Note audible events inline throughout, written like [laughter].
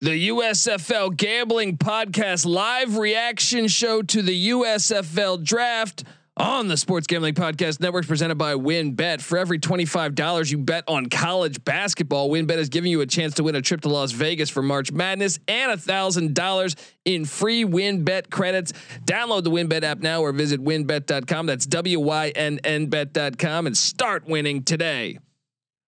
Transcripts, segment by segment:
The USFL Gambling Podcast live reaction show to the USFL Draft on the Sports Gambling Podcast Network presented by WynnBET. For every $25 you bet on college basketball, WynnBET is giving you a chance to win a trip to Las Vegas for March Madness and $1,000 in free WynnBET credits. Download the WynnBET app now or visit wynnbet.com. That's W Y N N bet.com and start winning today.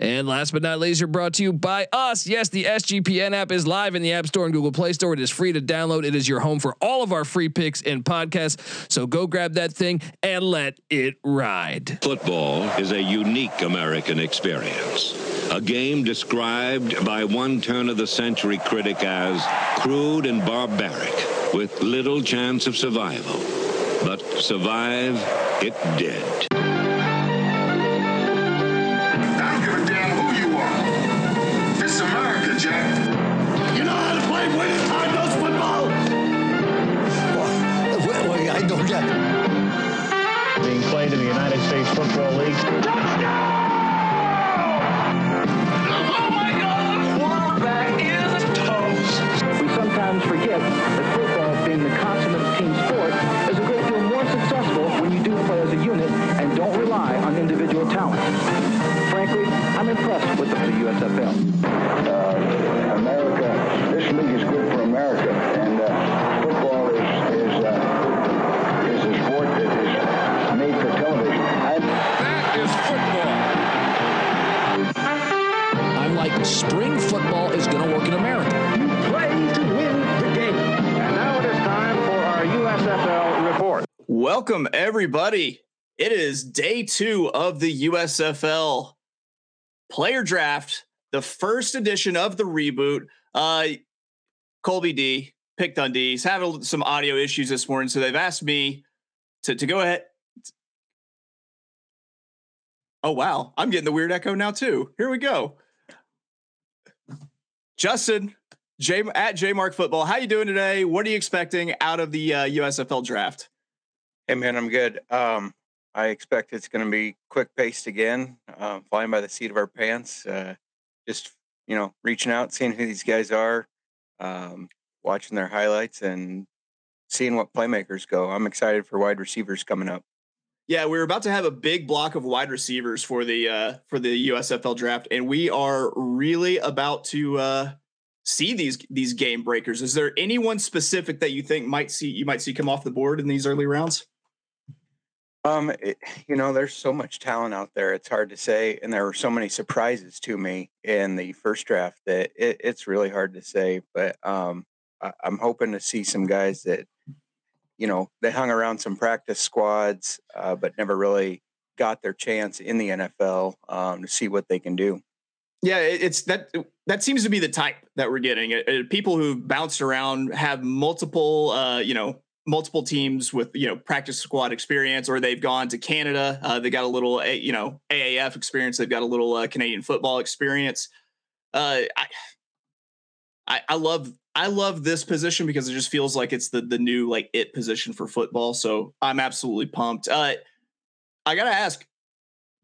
And last but not least, you're brought to you by us. Yes, the SGPN app is live in the App Store and Google Play Store. It is free to download. It is your home for all of our free picks and podcasts. So go grab that thing and let it ride. Football is a unique American experience. A game described by one turn of the century critic as crude and barbaric, with little chance of survival. But survive it did. Being played in the United States Football League. Oh my God! Quarterback is toast. We sometimes forget that football, being the consummate team sport, is a great deal more successful when you do play as a unit and don't rely on individual talent. Everybody. It is day two of the USFL player draft, the first edition of the reboot. Uh, Colby D, Pick Dundee's having some audio issues this morning, so they've asked me to, to go ahead. Oh, wow. I'm getting the weird echo now, too. Here we go. Justin, J at J Mark Football, how you doing today? What are you expecting out of the uh, USFL draft? Hey man, I'm good. Um, I expect it's going to be quick paced again, uh, flying by the seat of our pants. Uh, just you know, reaching out, seeing who these guys are, um, watching their highlights, and seeing what playmakers go. I'm excited for wide receivers coming up. Yeah, we're about to have a big block of wide receivers for the uh, for the USFL draft, and we are really about to uh, see these these game breakers. Is there anyone specific that you think might see you might see come off the board in these early rounds? Um, it, you know, there's so much talent out there. It's hard to say, and there were so many surprises to me in the first draft that it, it's really hard to say. But um, I, I'm hoping to see some guys that, you know, they hung around some practice squads, uh, but never really got their chance in the NFL um, to see what they can do. Yeah, it's that that seems to be the type that we're getting. Uh, uh, people who bounced around have multiple, uh, you know, multiple teams with you know practice squad experience, or they've gone to Canada. Uh, they got a little, you know, AAF experience. They've got a little uh, Canadian football experience. Uh, I, I, I love I love this position because it just feels like it's the the new like it position for football. So I'm absolutely pumped. Uh, I gotta ask,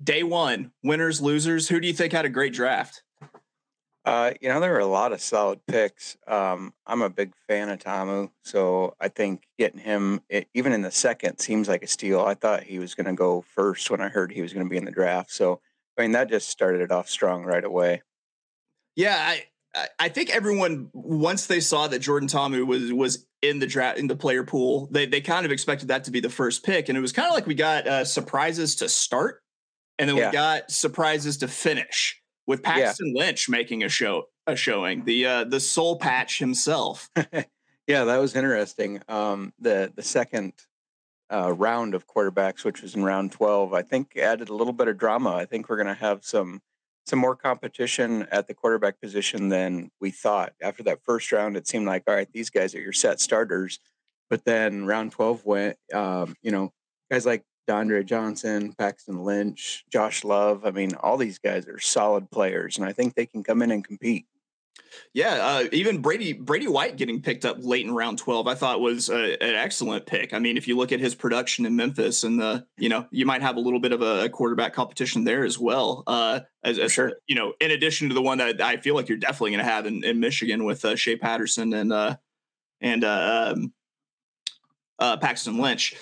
day one, winners, losers. Who do you think had a great draft? Uh, you know, there were a lot of solid picks. Um, I'm a big fan of Ta'amu, so I think getting him, it, even in the second, seems like a steal. I thought he was going to go first when I heard he was going to be in the draft. So, I mean, that just started it off strong right away. Yeah, I I- think everyone once they saw that Jordan Ta'amu was was in the draft in the player pool, they they kind of expected that to be the first pick, and it was kind of like we got uh, surprises to start, and then Yeah. we got surprises to finish with Paxton Lynch making a show a showing the uh, the soul patch himself. [laughs] Yeah, that was interesting. Um, the the second uh, round of quarterbacks, which was in round twelve, I think added a little bit of drama. I think we're going to have some some more competition at the quarterback position than we thought. After that first round, it seemed like all right, these guys are your set starters, but then round 12 went, um, you know, guys like DeAndre Johnson, Paxton Lynch, Josh Love. I mean, all these guys are solid players, and I think they can come in and compete. Yeah, uh, even Brady Brady White getting picked up late in round twelve, I thought was a, an excellent pick. I mean, if you look at his production in Memphis, and the you know you might have a little bit of a, quarterback competition there as well. Uh, as, as sure. you know, in addition to the one that I feel like you're definitely going to have in, in, Michigan with uh, Shea Patterson and uh, and uh, um, uh, Paxton Lynch.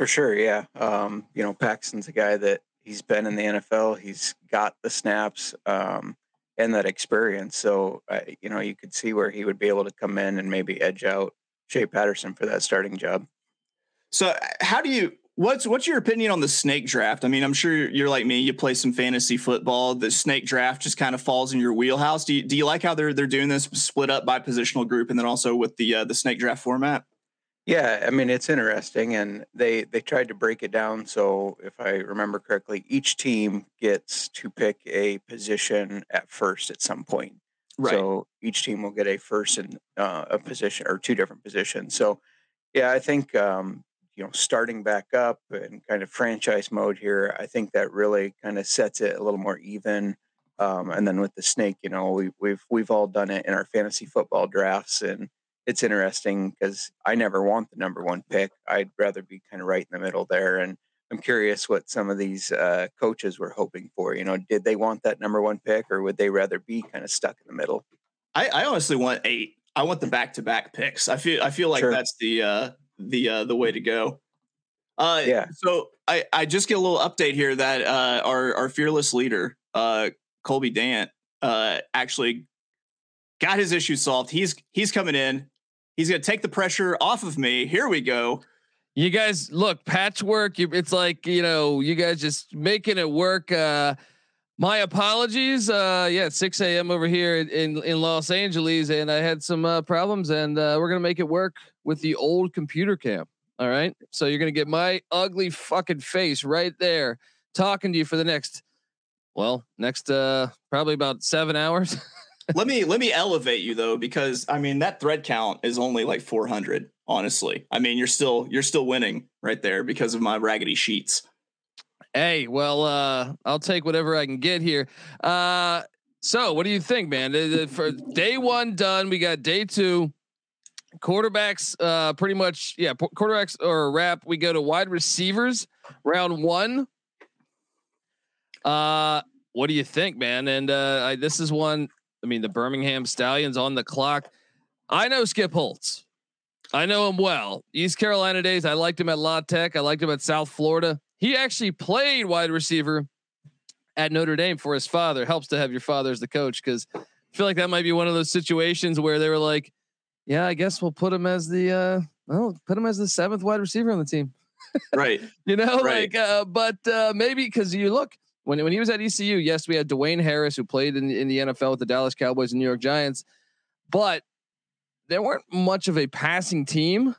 For sure, yeah. Um, you know, Paxton's a guy that he's been in the NFL. He's got the snaps. Um, and that experience. So, uh, you know, you could see where he would be able to come in and maybe edge out Shea Patterson for that starting job. So, how do you? What's what's your opinion on the snake draft? I mean, I'm sure you're like me. You play some fantasy football. The snake draft just kind of falls in your wheelhouse. Do you, do you like how they're they're doing this split up by positional group and then also with the uh, the snake draft format? Yeah, I mean it's interesting, and they they tried to break it down. So if I remember correctly, each team gets to pick a position at first at some point. Right. So each team will get a first and uh, a position or two different positions. So yeah, I think um, you know starting back up and kind of franchise mode here, I think that really kind of sets it a little more even. Um, and then with the snake, you know, we, we've we've all done it in our fantasy football drafts and it's interesting because I never want the number one pick. I'd rather be kind of right in the middle there. And I'm curious what some of these uh, coaches were hoping for. You know, did they want that number one pick or would they rather be kind of stuck in the middle? I, I honestly want eight. I want the back to back picks. I feel I feel like sure. that's the uh, the uh, the way to go. Uh, yeah. So I, I just get a little update here that uh, our our fearless leader uh, Colby Dant uh, actually got his issue solved. He's he's coming in. He's going to take the pressure off of me. Here we go. You guys look patchwork. It's like you know, you guys just making it work. Uh, my apologies. Uh, yeah, 6 a.m. over here in in Los Angeles, and I had some uh, problems, and uh, we're gonna make it work with the old computer cam. All right, so you're gonna get my ugly fucking face right there talking to you for the next, well, next uh probably about seven hours. [laughs] let me let me elevate you though, because I mean that thread count is only like 400. Honestly, I mean you're still you're still winning right there because of my raggedy sheets. Hey, well, uh, I'll take whatever I can get here. Uh, so what do you think, man? For day one done, we got day two. Quarterbacks, uh, pretty much, yeah. Quarterbacks or wrap. We go to wide receivers, round one. Uh, what do you think, man? And uh, I, this is one I mean, the Birmingham Stallions on the clock. I know Skip Holtz. I know him well. East Carolina days. I liked him at La Tech. I liked him at South Florida. He actually played wide receiver at Notre Dame for his father. Helps to have your father as the coach because I feel like that might be one of those situations where they were like, "Yeah, I guess we'll put him as the uh, oh, put him as the seventh wide receiver on the team." Right. [laughs] you know, right. like, uh, but uh, maybe because you look, when when he was at ECU, yes, we had Dwayne Harris who played in, in the NFL with the Dallas Cowboys and New York Giants, but there weren't much of a passing team.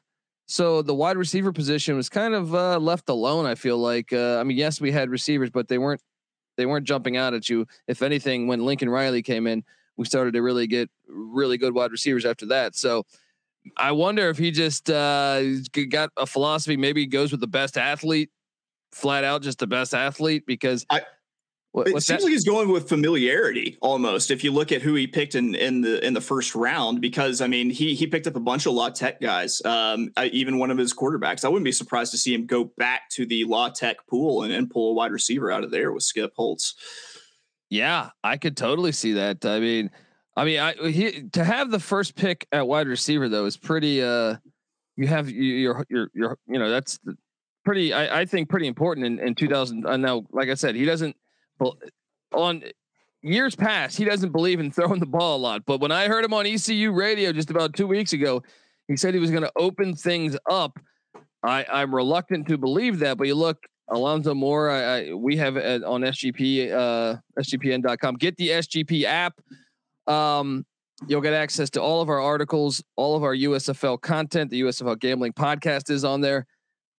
So the wide receiver position was kind of uh, left alone. I feel like. Uh, I mean, yes, we had receivers, but they weren't they weren't jumping out at you. If anything, when Lincoln Riley came in, we started to really get really good wide receivers after that. So I wonder if he just uh, got a philosophy. Maybe he goes with the best athlete, flat out, just the best athlete because. I- what, it seems that? like he's going with familiarity almost. If you look at who he picked in, in the in the first round, because I mean he he picked up a bunch of La Tech guys, um, even one of his quarterbacks. I wouldn't be surprised to see him go back to the La Tech pool and, and pull a wide receiver out of there with Skip Holtz. Yeah, I could totally see that. I mean, I mean, I he, to have the first pick at wide receiver though is pretty. Uh, you have your your your you know that's pretty. I, I think pretty important in in 2000. I know, like I said, he doesn't on years past, he doesn't believe in [laughs] throwing the ball a lot. But when I heard him on ECU radio just about two weeks ago, he said he was going to open things up. I, I'm reluctant to believe that, but you look, Alonzo Moore, I, I, we have it on SGP, uh, SGPN.com. Get the SGP app. Um, you'll get access to all of our articles, all of our USFL content. The USFL Gambling Podcast is on there.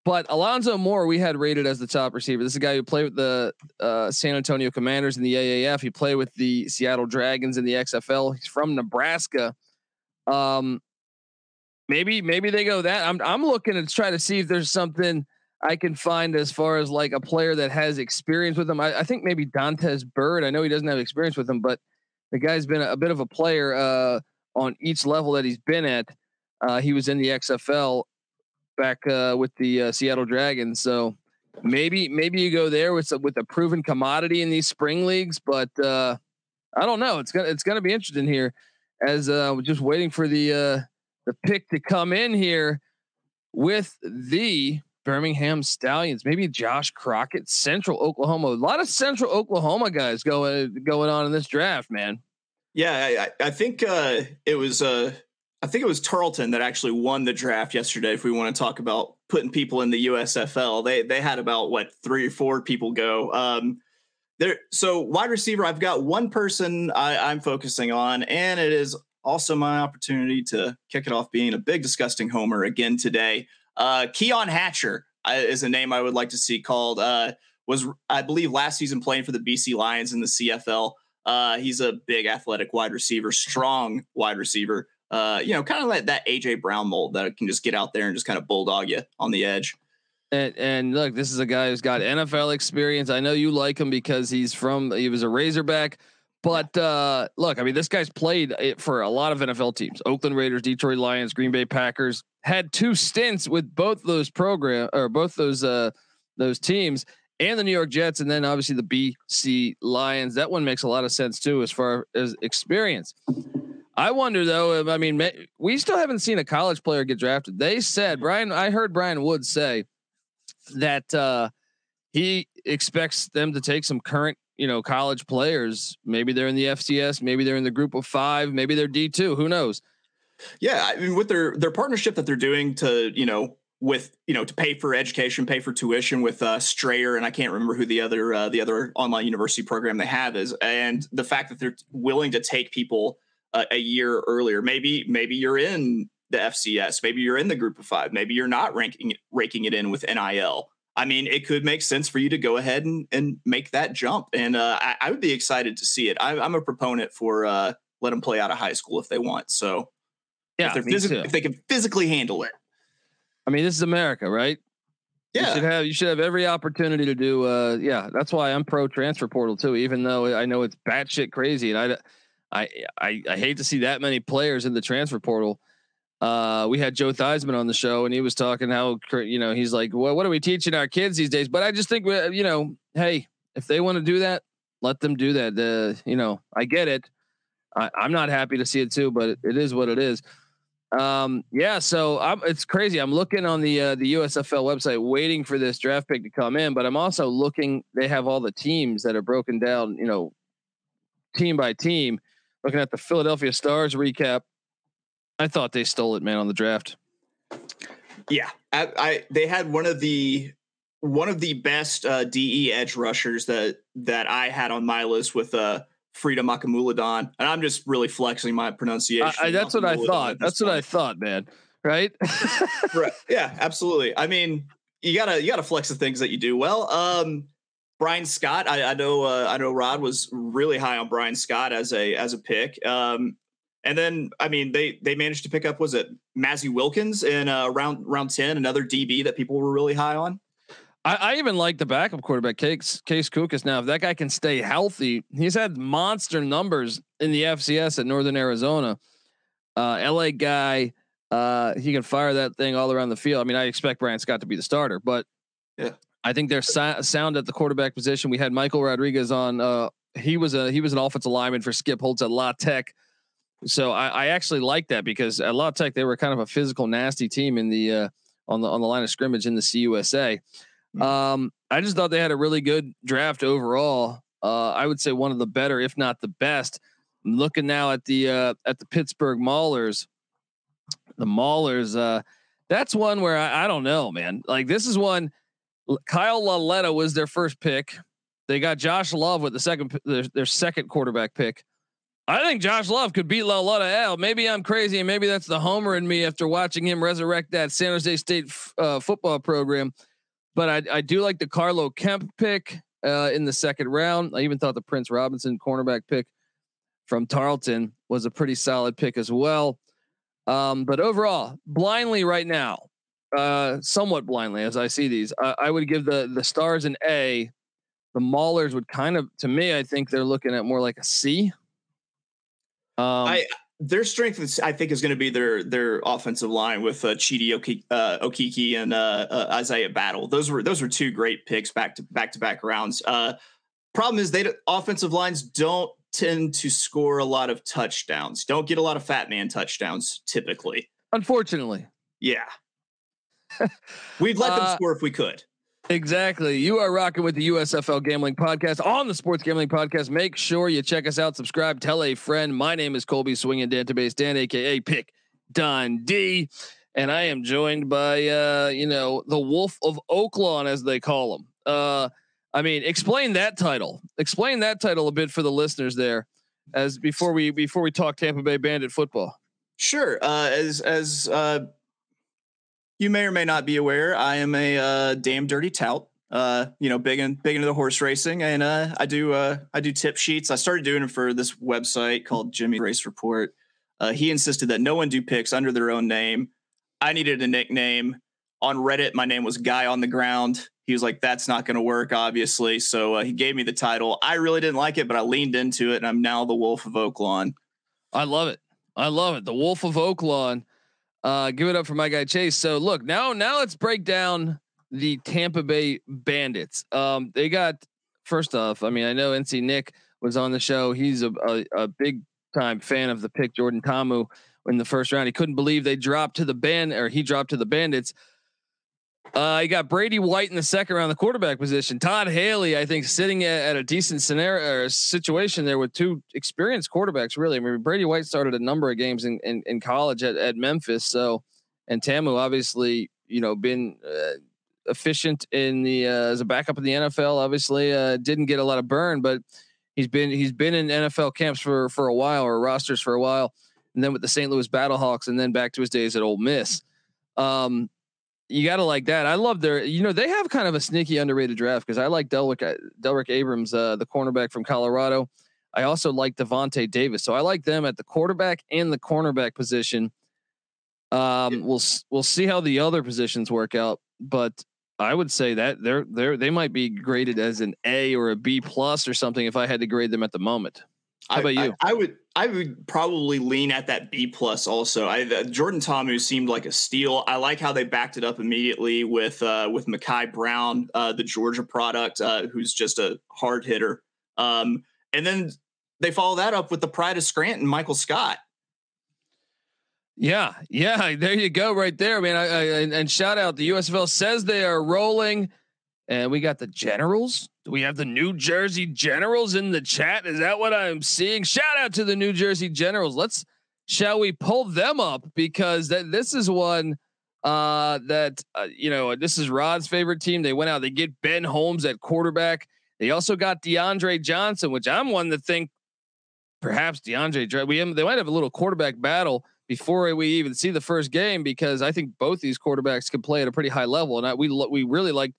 But Alonzo Moore, we had rated as the top receiver. This is a guy who played with the uh, San Antonio Commanders in the AAF. He played with the Seattle Dragons in the XFL. He's from Nebraska. Um, maybe maybe they go that. I'm I'm looking to try to see if there's something I can find as far as like a player that has experience with him. I, I think maybe Dantes Bird. I know he doesn't have experience with him, but the guy's been a, a bit of a player uh, on each level that he's been at. Uh, he was in the XFL back uh, with the uh, Seattle Dragons, so maybe maybe you go there with with a proven commodity in these spring leagues. But uh, I don't know. It's gonna it's gonna be interesting here as uh, just waiting for the uh, the pick to come in here with the Birmingham Stallions. Maybe Josh Crockett, Central Oklahoma. A lot of Central Oklahoma guys going going on in this draft, man. Yeah, I, I think uh, it was. Uh, I think it was Tarleton that actually won the draft yesterday. If we want to talk about putting people in the USFL, they they had about what three or four people go. Um, there, so wide receiver, I've got one person I, I'm focusing on, and it is also my opportunity to kick it off being a big disgusting homer again today. Uh, Keon Hatcher uh, is a name I would like to see called. Uh, was I believe last season playing for the BC Lions in the CFL. Uh, he's a big athletic wide receiver, strong wide receiver. Uh, you know, kind of like that AJ Brown mold that can just get out there and just kind of bulldog you on the edge. And, and look, this is a guy who's got NFL experience. I know you like him because he's from he was a Razorback. But uh, look, I mean, this guy's played for a lot of NFL teams: Oakland Raiders, Detroit Lions, Green Bay Packers. Had two stints with both those program or both those uh, those teams, and the New York Jets, and then obviously the BC Lions. That one makes a lot of sense too, as far as experience. I wonder though. I mean, we still haven't seen a college player get drafted. They said Brian. I heard Brian Woods say that uh, he expects them to take some current you know, college players. Maybe they're in the FCS, maybe they're in the group of five, maybe they're D two. Who knows? Yeah, I mean, with their their partnership that they're doing to you know with you know to pay for education, pay for tuition with uh, Strayer, and I can't remember who the other uh, the other online university program they have is, and the fact that they're willing to take people uh, a year earlier. Maybe maybe you're in the FCS, maybe you're in the group of five, maybe you're not ranking raking it in with NIL. I mean, it could make sense for you to go ahead and, and make that jump. And uh, I, I, would be excited to see it. I, am a proponent for uh, let them play out of high school if they want. So yeah, if, phys- if they can physically handle it. I mean, this is America, right? Yeah. You should have you should have every opportunity to do. Uh, yeah, that's why I'm pro transfer portal too. Even though I know it's batshit crazy, and I, I, I, hate to see that many players in the transfer portal. Uh, we had Joe Theismann on the show, and he was talking how you know he's like, well, what are we teaching our kids these days? But I just think you know, hey, if they want to do that, let them do that. Uh, you know, I get it. I, am not happy to see it too, but it, it is what it is. Um, yeah, so I'm, it's crazy. I'm looking on the uh, the USFL website, waiting for this draft pick to come in, but I'm also looking. They have all the teams that are broken down, you know, team by team. Looking at the Philadelphia Stars recap I thought they stole it, man, on the draft. Yeah, I, I they had one of the one of the best uh, DE edge rushers that that I had on my list with uh Freedom Akinmoladun, and I'm just really flexing my pronunciation. I, that's what I thought. That's what I thought, man. Right? [laughs] right. Yeah, absolutely. I mean, you gotta you gotta flex the things that you do well. Um, Brian Scott, I, I know uh, I know Rod was really high on Brian Scott as a as a pick. Um, and then, I mean, they they managed to pick up was it Mazzi Wilkins in uh, round round ten, another DB that people were really high on. I, I even like the backup quarterback Case Case Cookus. Now, if that guy can stay healthy, he's had monster numbers in the FCS at Northern Arizona. Uh, LA guy, uh, he can fire that thing all around the field. I mean, I expect Brian Scott to be the starter, but yeah, I think they're si- sound at the quarterback position. We had Michael Rodriguez on. Uh, he was a he was an offensive lineman for Skip Holtz at La Tech. So I, I actually like that because at La Tech they were kind of a physical, nasty team in the uh, on the on the line of scrimmage in the CUSA. Mm-hmm. Um, I just thought they had a really good draft overall. Uh, I would say one of the better, if not the best. I'm looking now at the uh, at the Pittsburgh Maulers. The Maulers, uh, that's one where I, I don't know, man. Like this is one. Kyle Lauletta was their first pick. They got Josh Love with the second their, their second quarterback pick. I think Josh Love could beat Lauletta out. Maybe I'm crazy, and maybe that's the homer in me after watching him resurrect that San Jose State f- uh, football program. But I, I do like the Carlo Kemp pick uh, in the second round. I even thought the Prince Robinson cornerback pick from Tarleton was a pretty solid pick as well. Um, but overall, blindly right now, uh, somewhat blindly as I see these, uh, I would give the the Stars an A. The Maulers would kind of, to me, I think they're looking at more like a C. Um, I their strength, is, I think, is going to be their their offensive line with uh, Chidi Okeke, uh, Okeke and uh, uh, Isaiah Battle. Those were those were two great picks back to back to back rounds. Uh, problem is they offensive lines don't tend to score a lot of touchdowns. Don't get a lot of fat man touchdowns typically. Unfortunately, yeah. We'd let them uh, score if we could. Exactly. You are rocking with the USFL Gambling Podcast on the Sports Gambling Podcast. Make sure you check us out, subscribe, tell a friend. My name is Colby Swinging Database Dan, aka Pick Don D, and I am joined by uh, you know the Wolf of Oaklawn, as they call him. Uh, I mean, explain that title. Explain that title a bit for the listeners there, as before we before we talk Tampa Bay Bandit football. Sure. Uh, as as uh, you may or may not be aware, I am a uh, damn dirty tout. Uh, you know, big and big into the horse racing, and uh, I do uh, I do tip sheets. I started doing it for this website called Jimmy Race Report. Uh, he insisted that no one do picks under their own name. I needed a nickname. On Reddit, my name was Guy on the Ground. He was like, "That's not going to work, obviously." So uh, he gave me the title. I really didn't like it, but I leaned into it, and I'm now the Wolf of Oaklawn. I love it. I love it. The Wolf of Oaklawn. Uh, give it up for my guy Chase. So look now, now let's break down the Tampa Bay Bandits. Um, they got first off. I mean, I know NC Nick was on the show. He's a, a, a big time fan of the pick Jordan Ta'amu in the first round. He couldn't believe they dropped to the band or he dropped to the Bandits. Uh, you got Brady White in the second round, the quarterback position. Todd Haley, I think, sitting at, at, a decent scenario or situation there with two experienced quarterbacks. Really, I mean, Brady White started a number of games in in, in college at, at Memphis. So, and Ta'amu obviously, you know, been uh, efficient in the uh, as a backup in the NFL. Obviously, uh, didn't get a lot of burn, but he's been he's been in NFL camps for for a while or rosters for a while, and then with the St. Louis Battlehawks, and then back to his days at Ole Miss. Um, you got to like that. I love their, you know, they have kind of a sneaky underrated draft because I like Delrick, uh, Delrick Abrams, uh, the cornerback from Colorado. I also like Devonte Davis, so I like them at the quarterback and the cornerback position. Um, we'll we'll see how the other positions work out, but I would say that they're they're they might be graded as an A or a B plus or something if I had to grade them at the moment. How about I, you? I, I, would I would probably lean at that B plus also. I uh, Jordan Ta'amu seemed like a steal. I like how they backed it up immediately with uh, with Makai Brown, uh, the Georgia product, uh, who's just a hard hitter. Um, and then they follow that up with the pride of Scranton, Michael Scott. Yeah, yeah, there you go, right there, man. I, I, and, and shout out the USFL says they are rolling, and we got the Generals do we have the New Jersey Generals in the chat? Is that what I'm seeing? Shout out to the New Jersey Generals. Let's shall we pull them up because that this is one uh, that uh, you know this is Rod's favorite team. They went out. They get Ben Holmes at quarterback. They also got DeAndre Johnson, which I'm one to think perhaps DeAndre. We they might have a little quarterback battle before we even see the first game because I think both these quarterbacks can play at a pretty high level, and I, we we really like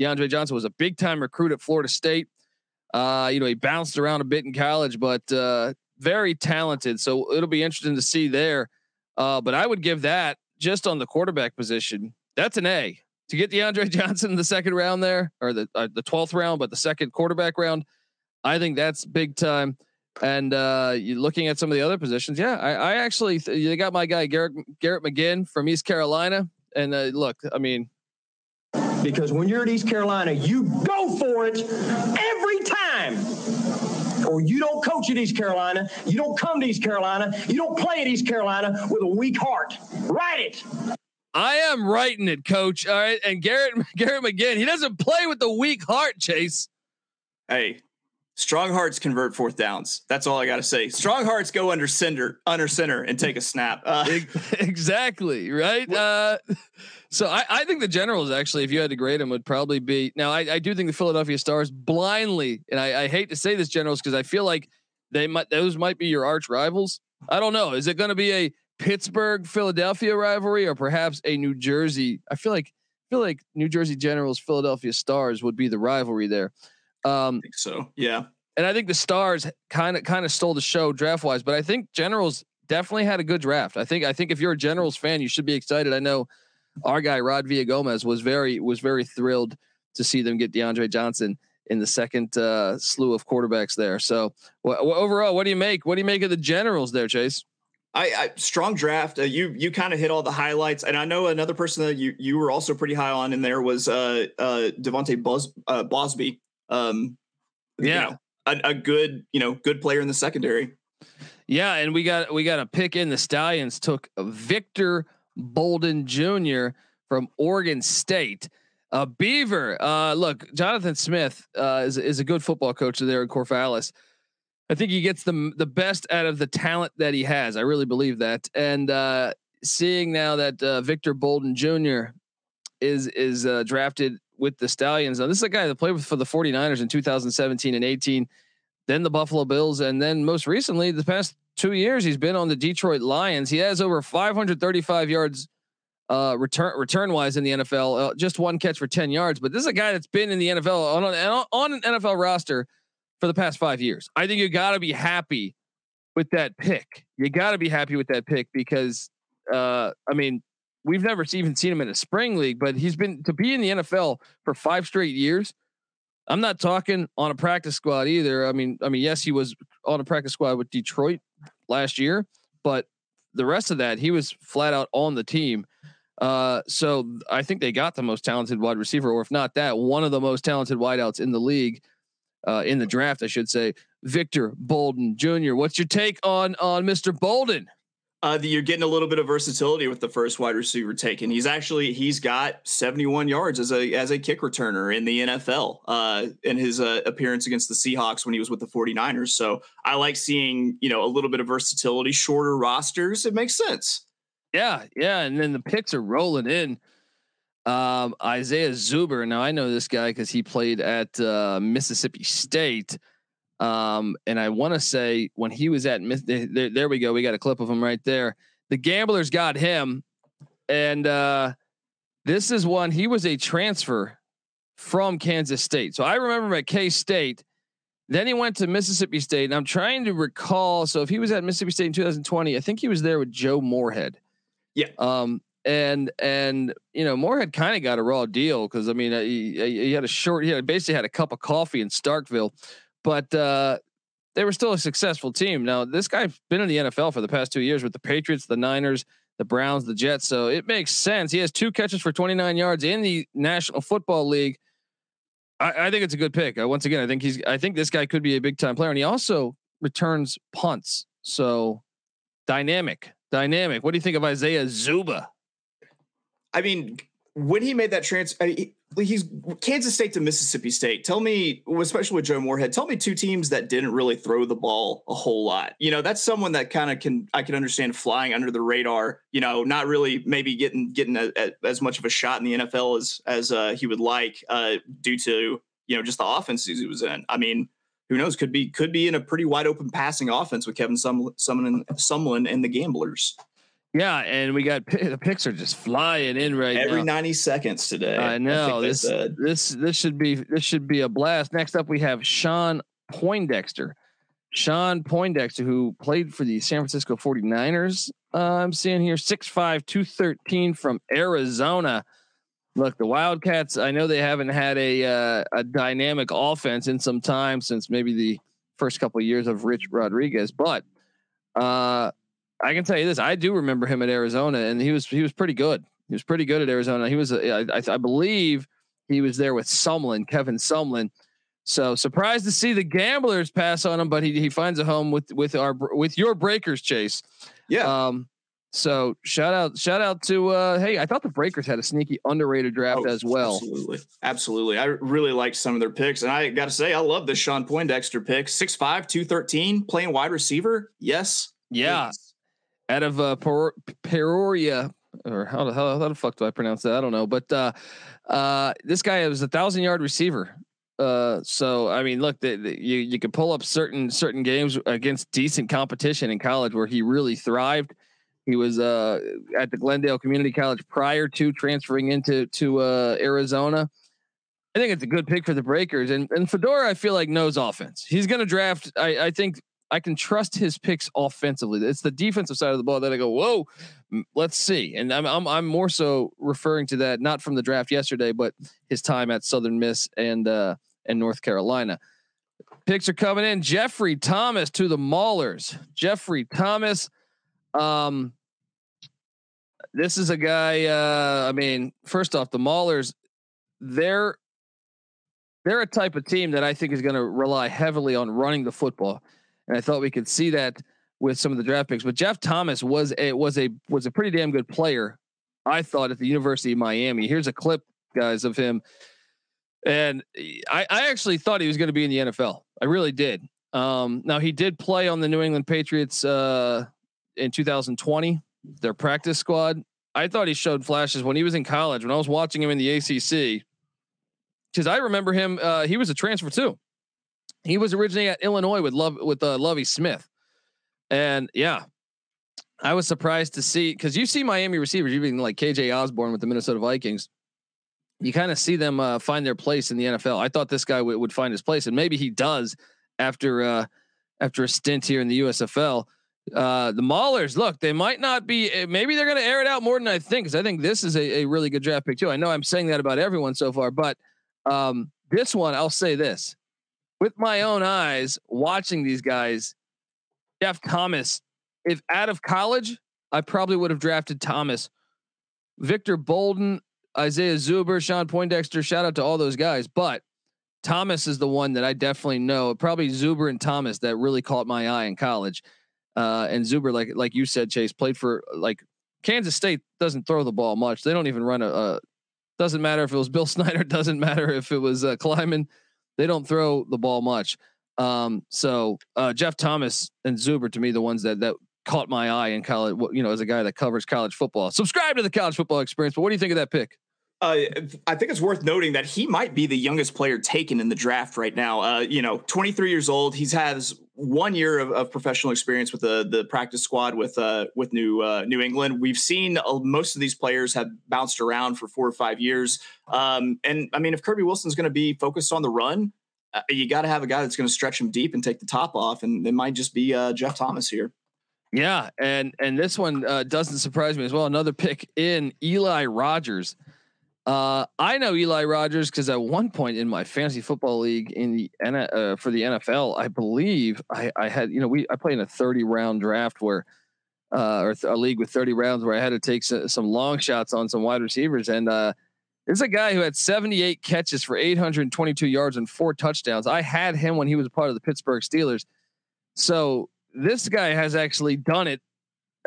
DeAndre Johnson was a big time recruit at Florida State. Uh, you know, he bounced around a bit in college, but uh, very talented. So it'll be interesting to see there. Uh, but I would give that just on the quarterback position. That's an A to get DeAndre [laughs] Johnson in the second round there, or the uh, the twelfth round, but the second quarterback round. I think that's big time. And uh, looking at some of the other positions, yeah, I, I actually th- you got my guy Garrett Garrett McGhin from East Carolina. And uh, look, I mean, because when you're at East Carolina, you go for it every time. Or you don't coach at East Carolina, you don't come to East Carolina, you don't play at East Carolina with a weak heart. Write it. I am writing it, coach. All right. And Garrett [laughs] Garrett McGhin, he doesn't play with a weak heart, Chase. Hey, strong hearts convert fourth downs. That's all I got to say. Strong hearts go under center, under center, and take a snap. Uh, [laughs] exactly right. Uh, [laughs] so I, I think the Generals actually, if you had to grade them, would probably be. Now I, I do think the Philadelphia Stars blindly, and I, I hate to say this, Generals, because I feel like they might those might be your arch rivals. I don't know. Is it going to be a Pittsburgh Philadelphia rivalry or perhaps a New Jersey? I feel like I feel like New Jersey Generals Philadelphia Stars would be the rivalry there. Um, I think so. Yeah. And I think the Stars kind of kind of stole the show draft wise, but I think Generals definitely had a good draft. I think I think if you're a Generals fan, you should be excited. I know our guy Rod Villa Gomez was very was very thrilled to see them get DeAndre Johnson in the second uh, slew of quarterbacks there. So wh- overall, what do you make? What do you make of the Generals there, Chase? I, I strong draft. Uh, you you kind of hit all the highlights, and I know another person that you you were also pretty high on in there was uh uh Devontae Bos uh, Bosby. Um, yeah, you know, a, a good you know good player in the secondary. Yeah, and we got we got a pick in. The Stallions took Victor Bolden Jr. from Oregon State. Uh, Beaver, uh, look, Jonathan Smith uh, is is a good football coach there in Corvallis. I think he gets the the best out of the talent that he has. I really believe that. And uh, seeing now that uh, Victor Bolden Jr. is is uh, drafted with the Stallions. Now this is a guy that played with for the 49ers in 2017 and 18, then the Buffalo Bills, and then most recently the past two years he's been on the Detroit Lions. He has over 535 yards uh, return return wise in the NFL. Uh, just one catch for 10 yards, but this is a guy that's been in the NFL on an, on an NFL roster for the past five years. I think you got to be happy with that pick. You got to be happy with that pick because, uh, I mean, we've never even seen him in a spring league, but he's been to be in the NFL for five straight years. I'm not talking on a practice squad either. I mean, I mean, yes, he was on a practice squad with Detroit last year, but the rest of that, he was flat out on the team. Uh, so I think they got the most talented wide receiver, or if not that, one of the most talented wideouts in the league uh, in the draft, I should say. Victor Bolden Jr. What's your take on on Mr. Bolden? Uh, the, you're getting a little bit of versatility with the first wide receiver taken. He's actually he's got 71 yards as a as a kick returner in the NFL uh, in his uh, appearance against the Seahawks when he was with the 49ers. So I like seeing you know a little bit of versatility, shorter rosters. It makes sense. Yeah, yeah, and then the picks are rolling in. Um, Isaiah Zuber. Now I know this guy because he played at uh, Mississippi State. Um, and I want to say when he was at there, there we go. We got a clip of him right there. The gamblers got him, and uh, this is one. He was a transfer from Kansas State. So I remember at K State. Then he went to Mississippi State, and I'm trying to recall. So if he was at Mississippi State in 2020, I think he was there with Joe Moorhead. Yeah. Um, and and you know Moorhead kind of got a raw deal because I mean he, he, had a short he had basically had a cup of coffee in Starkville, but uh, they were still a successful team. Now this guy's been in the NFL for the past two years with the Patriots, the Niners, the Browns, the Jets, so it makes sense. He has two catches for 29 yards in the National Football League. I, I think it's a good pick. Uh, once again, I think he's I think this guy could be a big time player, and he also returns punts. So dynamic, dynamic. What do you think of Isaiah Zuber? I mean, when he made that transfer, he, he's Kansas State to Mississippi State. Tell me, especially with Joe Moorhead, tell me two teams that didn't really throw the ball a whole lot. You know, that's someone that kind of can I can understand flying under the radar. You know, not really maybe getting getting a, a, as much of a shot in the NFL as as uh, he would like uh, due to you know just the offenses he was in. I mean, who knows? Could be could be in a pretty wide open passing offense with Kevin Sumlin, Sumlin, Sumlin and the Gamblers. Yeah, and we got [laughs] the picks are just flying in right every now. 90 seconds today. I know I this this this should be this should be a blast. Next up, we have Shawn Poindexter. Shawn Poindexter, who played for the San Francisco 49ers. Uh, I'm seeing here 6'5, 213 from Arizona. Look, the Wildcats, I know they haven't had a uh, a dynamic offense in some time since maybe the first couple of years of Rich Rodriguez, but uh I can tell you this: I do remember him at Arizona, and he was he was pretty good. He was pretty good at Arizona. He was, I, I, I believe, he was there with Sumlin, Kevin Sumlin. So surprised to see the gamblers pass on him, but he he finds a home with with our with your breakers, Chase. Yeah. Um. So shout out shout out to uh hey, I thought the Breakers had a sneaky underrated draft oh, as well. Absolutely. Absolutely. I really liked some of their picks. And I gotta say, I love this Shawn Poindexter pick. 6'5, 213, playing wide receiver. Yes. Yeah. Out of uh, per- Peoria, or how the hell how the fuck do I pronounce that? I don't know, but uh, uh, this guy was a thousand yard receiver. Uh, so I mean, look, the, the, you you could pull up certain certain games against decent competition in college where he really thrived. He was uh, at the Glendale Community College prior to transferring into to uh, Arizona. I think it's a good pick for the Breakers, and and Fedora I feel like knows offense. He's going to draft. I, I think I can trust his picks offensively. It's the defensive side of the ball that I go, whoa, let's see. And I'm I'm I'm more so referring to that not from the draft yesterday, but his time at Southern Miss and uh and North Carolina. Picks are coming in. Jeffrey Thomas to the Maulers. Jeffrey Thomas. Um, this is a guy. Uh, I mean, first off, the Maulers, they're they're a type of team that I think is going to rely heavily on running the football, and I thought we could see that with some of the draft picks. But Jeff Thomas was a was a was a pretty damn good player, I thought, at the University of Miami. Here's a clip, guys, of him, and I, I actually thought he was going to be in the NFL. I really did. Um, now he did play on the New England Patriots uh, in 2020, their practice squad. I thought he showed flashes when he was in college. When I was watching him in the ACC, because I remember him. Uh, he was a transfer too. He was originally at Illinois with Love with uh, Lovie Smith, and yeah, I was surprised to see because you see Miami receivers, even like KJ Osborn with the Minnesota Vikings. You kind of see them uh, find their place in the NFL. I thought this guy w- would find his place, and maybe he does after uh, after a stint here in the USFL. Uh, the Maulers, look, they might not be. Eh, maybe they're going to air it out more than I think, because I think this is a, a really good draft pick too. I know I'm saying that about everyone so far, but um, this one, I'll say this with my own eyes, watching these guys, Jeff Thomas, if out of college, I probably would have drafted Thomas. Victor Bolden, Isaiah Zuber, Shawn Poindexter, shout out to all those guys. But Thomas is the one that I definitely know. Probably Zuber and Thomas that really caught my eye in college. Uh, and Zuber, like like you said, Chase played for like Kansas State doesn't throw the ball much. They don't even run a, a doesn't matter if it was Bill [laughs] Snyder. Doesn't matter if it was uh, Klieman. They don't throw the ball much. Um, so uh, Jeff Thomas and Zuber to me, the ones that that caught my eye in college. You know, as a guy that covers college football, subscribe to the college football experience. But what do you think of that pick? Uh, I think it's worth noting that he might be the youngest player taken in the draft right now. Uh, you know, 23 years old. He has one year of, of, professional experience with the the practice squad with uh, with New uh, New England. We've seen uh, most of these players have bounced around for four or five years. Um, and I mean, if Kirby Wilson's going to be focused on the run, uh, you got to have a guy that's going to stretch him deep and take the top off. And it might just be Jeff Thomas here. Yeah, and and this one doesn't surprise me as well. Another pick in Eli Rogers. Uh, I know Eli Rogers because at one point in my fantasy football league in the uh, for the NFL, I believe I, I had you know we I played in a thirty round draft where uh, or a league with thirty rounds where I had to take some long shots on some wide receivers and uh, there's a guy who had 78 catches for 822 yards and four touchdowns. I had him when he was part of the Pittsburgh Steelers. So this guy has actually done it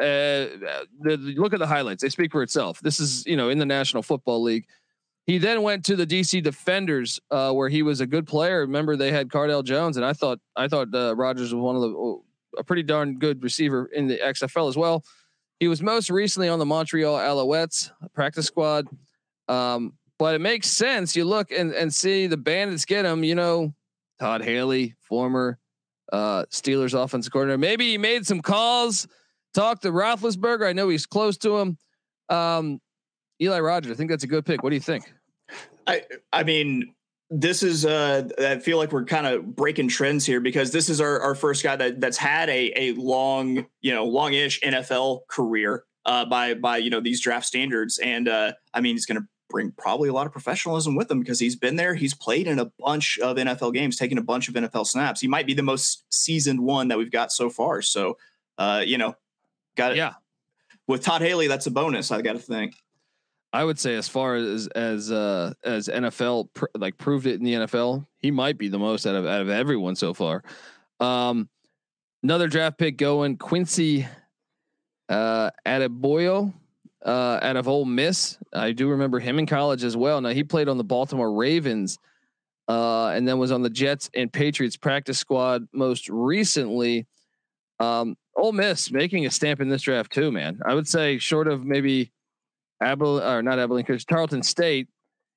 uh, the, the, look at the highlights; they speak for itself. This is you know in the National Football League. He then went to the DC Defenders, uh, where he was a good player. Remember, they had Cardale Jones, and I thought I thought uh, Rogers was one of the oh, a pretty darn good receiver in the XFL as well. He was most recently on the Montreal Alouettes practice squad, um, but it makes sense. You look and and see the Bandits get him. You know, Todd Haley, former uh, Steelers offensive coordinator. Maybe he made some calls Talk to Roethlisberger. I know he's close to him. Um, Eli Rogers. I think that's a good pick. What do you think? I I mean, this is uh I feel like we're kind of breaking trends here because this is our, our first guy that that's had a a long, you know, longish NFL career uh by by you know these draft standards. And uh I mean he's gonna bring probably a lot of professionalism with him because he's been there. He's played in a bunch of NFL games, taken a bunch of NFL snaps. He might be the most seasoned one that we've got so far. So uh, you know, Got it. Yeah. With Todd Haley, that's a bonus. I got to think. I would say as far as as uh, as NFL pr- like proved it in the NFL, he might be the most out of out of everyone so far. Um, another draft pick going Quincy uh, Adeboyejo uh, out of Ole Miss. I do remember him in college as well. Now he played on the Baltimore Ravens uh, and then was on the Jets and Patriots practice squad most recently. Um, Ole Miss making a stamp in this draft too, man. I would say short of maybe Abilene or not Abilene, because Tarleton State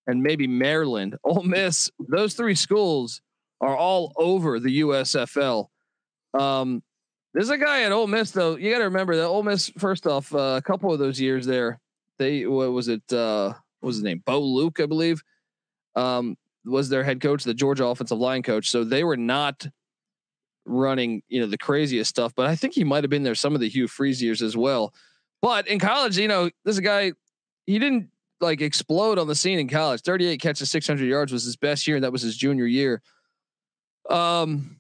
and maybe Maryland, [laughs] Ole Miss. Those three schools are all over the USFL. Um, there's a guy at Ole Miss though. You got to remember that Ole Miss. First off, uh, a couple of those years there, they what was it? Uh, what was his name? Bo Luke, I believe. Um, was their head coach, the Georgia offensive line coach. So they were not running, you know, the craziest stuff. But I think he might have been there some of the Hugh Freeze years as well. But in college, you know, this guy. He didn't like explode on the scene in college. 38 catches, 600 yards was his best year, and that was his junior year. Um,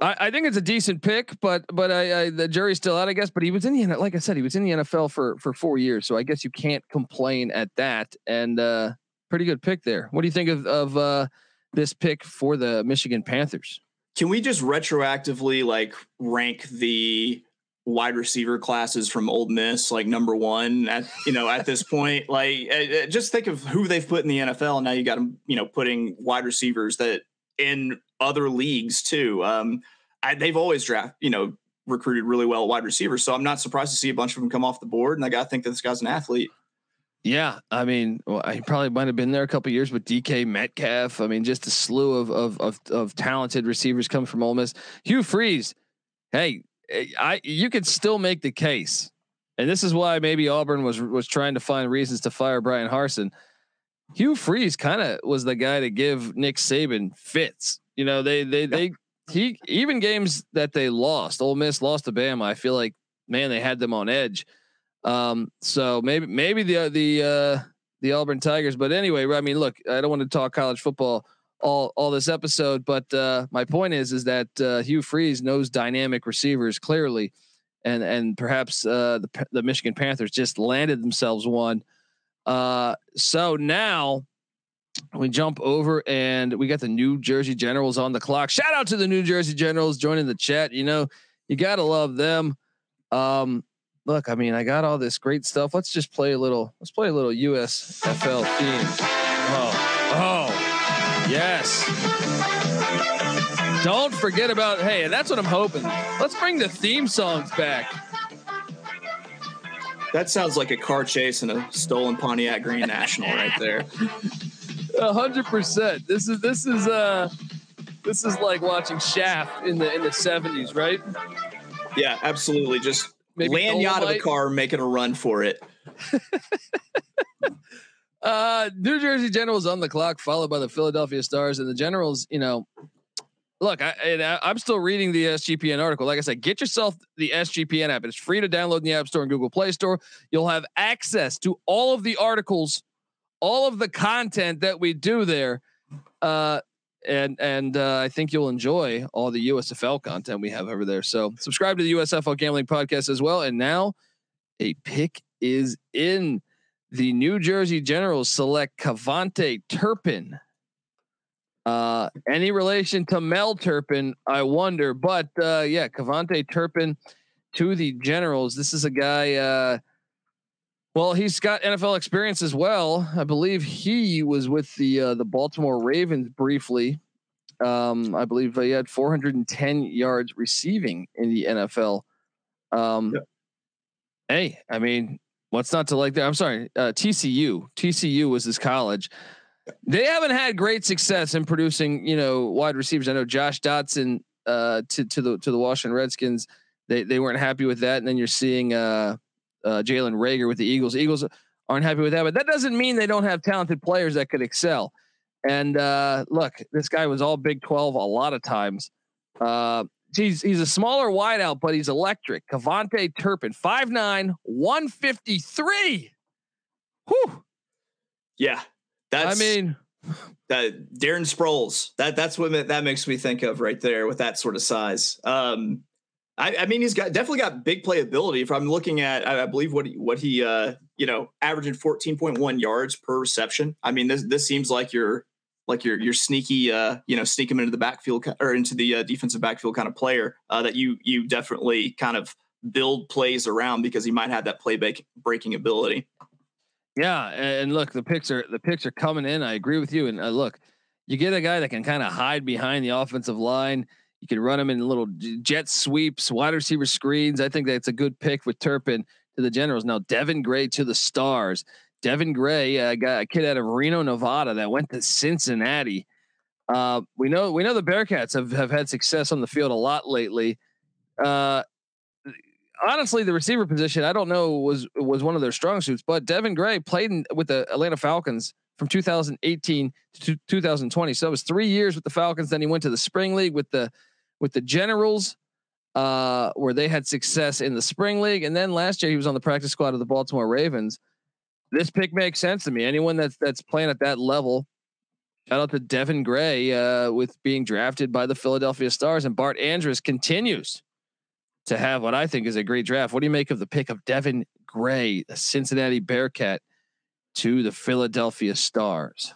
I, I think it's a decent pick, but but I, I, the jury's still out, I guess. But he was in the like I said, he was in the NFL for for four years, so I guess you can't complain at that. And uh, pretty good pick there. What do you think of of uh, this pick for the Michigan Panthers? Can we just retroactively like rank the wide receiver classes from Ole Miss like number one at you know at this point? [laughs] Like, uh, just think of who they've put in the NFL. And now you got them, you know, putting wide receivers that in other leagues too. Um, I, they've always draft, you know, recruited really well wide receivers. So I'm not surprised to see a bunch of them come off the board. And I got to think that this guy's an athlete. Yeah, I mean, well, he probably might have been there a couple years with DK Metcalf. I mean, just a slew of of of, of talented receivers coming from Ole Miss. Hugh Freeze, hey, eh, I you could still make the case, and this is why maybe Auburn was was trying to find reasons to fire Bryan Harsin. Hugh Freeze kind of was the guy to give Nick Saban fits. You know, they they they he even games that they lost, Ole Miss lost to Bama. I feel like man, they had them on edge. Um, so maybe maybe the the uh, the Auburn Tigers. But anyway, I mean, look, I don't want to talk college football all all this episode, but uh, my point is is that uh, Hugh Freeze knows dynamic receivers clearly, and and perhaps uh, the the Michigan Panthers just landed themselves one. Uh, so now we jump over and we got the New Jersey Generals on the clock. Shout out to the New Jersey Generals joining the chat. You know, you gotta love them. Um, look, I mean, I got all this great stuff. Let's just play a little. Let's play a little USFL theme. Oh, oh, yes. Don't forget about. Hey, and that's what I'm hoping. Let's bring the theme songs back. That sounds like a car chase in a stolen Pontiac Grand National right there. [laughs] A hundred percent. This is this is uh this is like watching Shaft in the in the seventies, right? Yeah, absolutely. Just Maybe you of a car, making a run for it. [laughs] uh New Jersey Generals on the clock, followed by the Philadelphia Stars, and the Generals. You know, look, I, I am still reading the SGPN article. Like I said, get yourself the SGPN app. It's free to download in the App Store and Google Play Store. You'll have access to all of the articles all of the content that we do there. Uh, and and uh, I think you'll enjoy all the USFL content we have over there. So subscribe to the USFL Gambling Podcast as well. And now a pick is in. The New Jersey Generals select KaVontae Turpin. Uh, any relation to Mel Turpin? I wonder, but uh, yeah, KaVontae Turpin to the Generals. This is a guy. Well, he's got NFL experience as well. I believe he was with the uh, the Baltimore Ravens briefly. Um, I believe he had 410 yards receiving in the NFL. Um, yep. Hey, I mean, what's not to like there? I'm sorry, uh, TCU. TCU was his college. They haven't had great success in producing, you know, wide receivers. I know Josh Doctson uh, to to the to the Washington Redskins. They they weren't happy with that, and then you're seeing. Uh, uh, Jalen Reagor with the Eagles. Eagles aren't happy with that, but that doesn't mean they don't have talented players that could excel. And uh, look, this guy was all Big 12 a lot of times. Uh, he's he's a smaller wideout, but he's electric. KaVontae Turpin, 5'9, 153. Whew. Yeah. That's I mean [laughs] that Darren Sproles. That that's what that makes me think of right there with that sort of size. Um, I, I, mean, he's got definitely got big playability. If I'm looking at, I, I believe what he, what he, uh, you know, averaging 14.1 yards per reception. I mean, this this seems like your like your your sneaky, uh, you know, sneak him into the backfield or into the uh, defensive backfield kind of player uh, that you you definitely kind of build plays around because he might have that play breaking ability. Yeah, and look, the picks are the picks are coming in. I agree with you. And uh, look, you get a guy that can kind of hide behind the offensive line you can run them in little jet sweeps, wide receiver screens. I think that's a good pick with Turpin to the Generals. Now Devin Gray to the Stars. Devin Gray, uh, got a kid out of Reno, Nevada that went to Cincinnati. Uh, we know we know the Bearcats have, have had success on the field a lot lately. Uh, honestly, the receiver position I don't know was was one of their strong suits, but Devin Gray played in, with the Atlanta Falcons from 2018 to 2020. So it was three years with the Falcons. Then he went to the spring league with the with the Generals, uh, where they had success in the spring league, and then last year he was on the practice squad of the Baltimore Ravens. This pick makes sense to me. Anyone that's that's playing at that level. Shout out to Devin Gray uh, with being drafted by the Philadelphia Stars, and Bart Andrus continues to have what I think is a great draft. What do you make of the pick of Devin Gray, the Cincinnati Bearcat, to the Philadelphia Stars?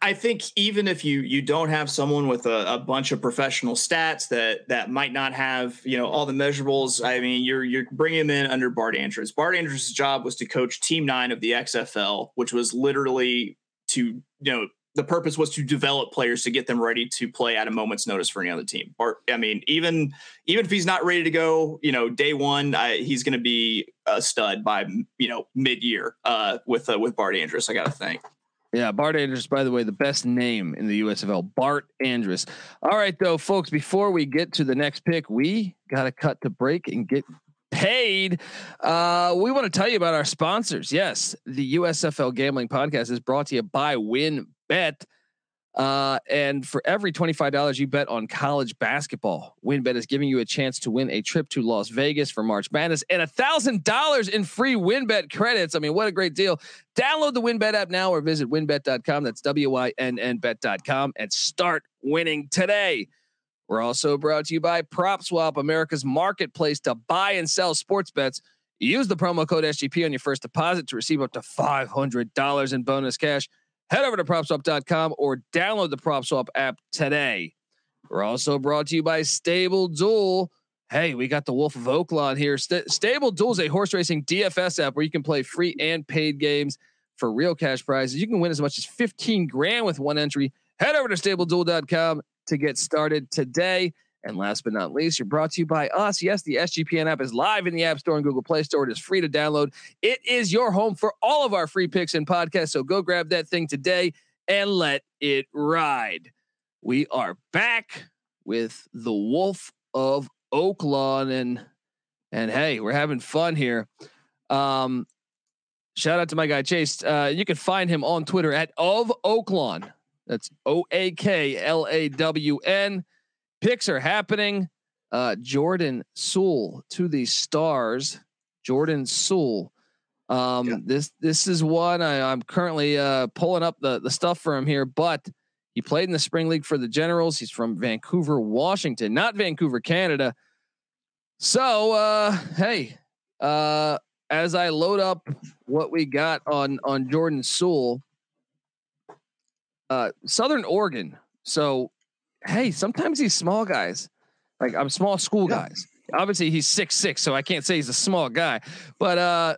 I think even if you you don't have someone with a, a, bunch of professional stats that that might not have you know all the measurables, I mean you're you're bringing him in under Bart Andrus. Bart Andrus' job was to coach Team Nine of the XFL, which was literally to you know the purpose was to develop players to get them ready to play at a moment's notice for any other team. Bart, I mean, even even if he's not ready to go, you know, day one, I, he's going to be a stud by you know mid year uh, with uh, with Bart Andrus. I got to think. Yeah, Bart Andrus, by the way, the best name in the USFL, Bart Andrus. All right, though, folks, before we get to the next pick, we got to cut to break and get paid. Uh, we want to tell you about our sponsors. Yes, the USFL Gambling Podcast is brought to you by Win Bet. Uh, and for every $25 you bet on college basketball, WynnBet is giving you a chance to win a trip to Las Vegas for March Madness and a thousand dollars in free WynnBet credits. I mean, what a great deal. Download the WynnBet app now or visit wynnbet.com. That's W-Y-N-N bet.com and start winning today. We're also brought to you by PropSwap, America's marketplace to buy and sell sports bets. Use the promo code SGP on your first deposit to receive up to $500 in bonus cash. Head over to propswap.com or download the PropSwap app today. We're also brought to you by Stable Duel. Hey, we got the Wolf of Oaklawn here. St- Stable Duel is a horse racing DFS app where you can play free and paid games for real cash prizes. You can win as much as 15 grand with one entry. Head over to stableduel.com to get started today. And last but not least, you're brought to you by us. Yes, the SGPN app is live in the App Store and Google Play Store. It is free to download. It is your home for all of our free picks and podcasts. So go grab that thing today and let it ride. We are back with the Wolf of Oaklawn and and hey, we're having fun here. Um, shout out to my guy Chase. Uh, you can find him on Twitter at of Oaklawn. That's O A K L A W N. Picks are happening. Uh, Jordan Sewell to the Stars. Jordan Sewell. Um, yeah. This this is one I, am currently uh, pulling up the the stuff for him here, but he played in the spring league for the Generals. He's from Vancouver, Washington, not Vancouver, Canada. So uh, hey, uh, as I load up what we got on on Jordan Sewell, uh, Southern Oregon. So hey, sometimes these small guys, like I'm small school yeah. guys. Obviously, he's six six, so I can't say he's a small guy. But uh,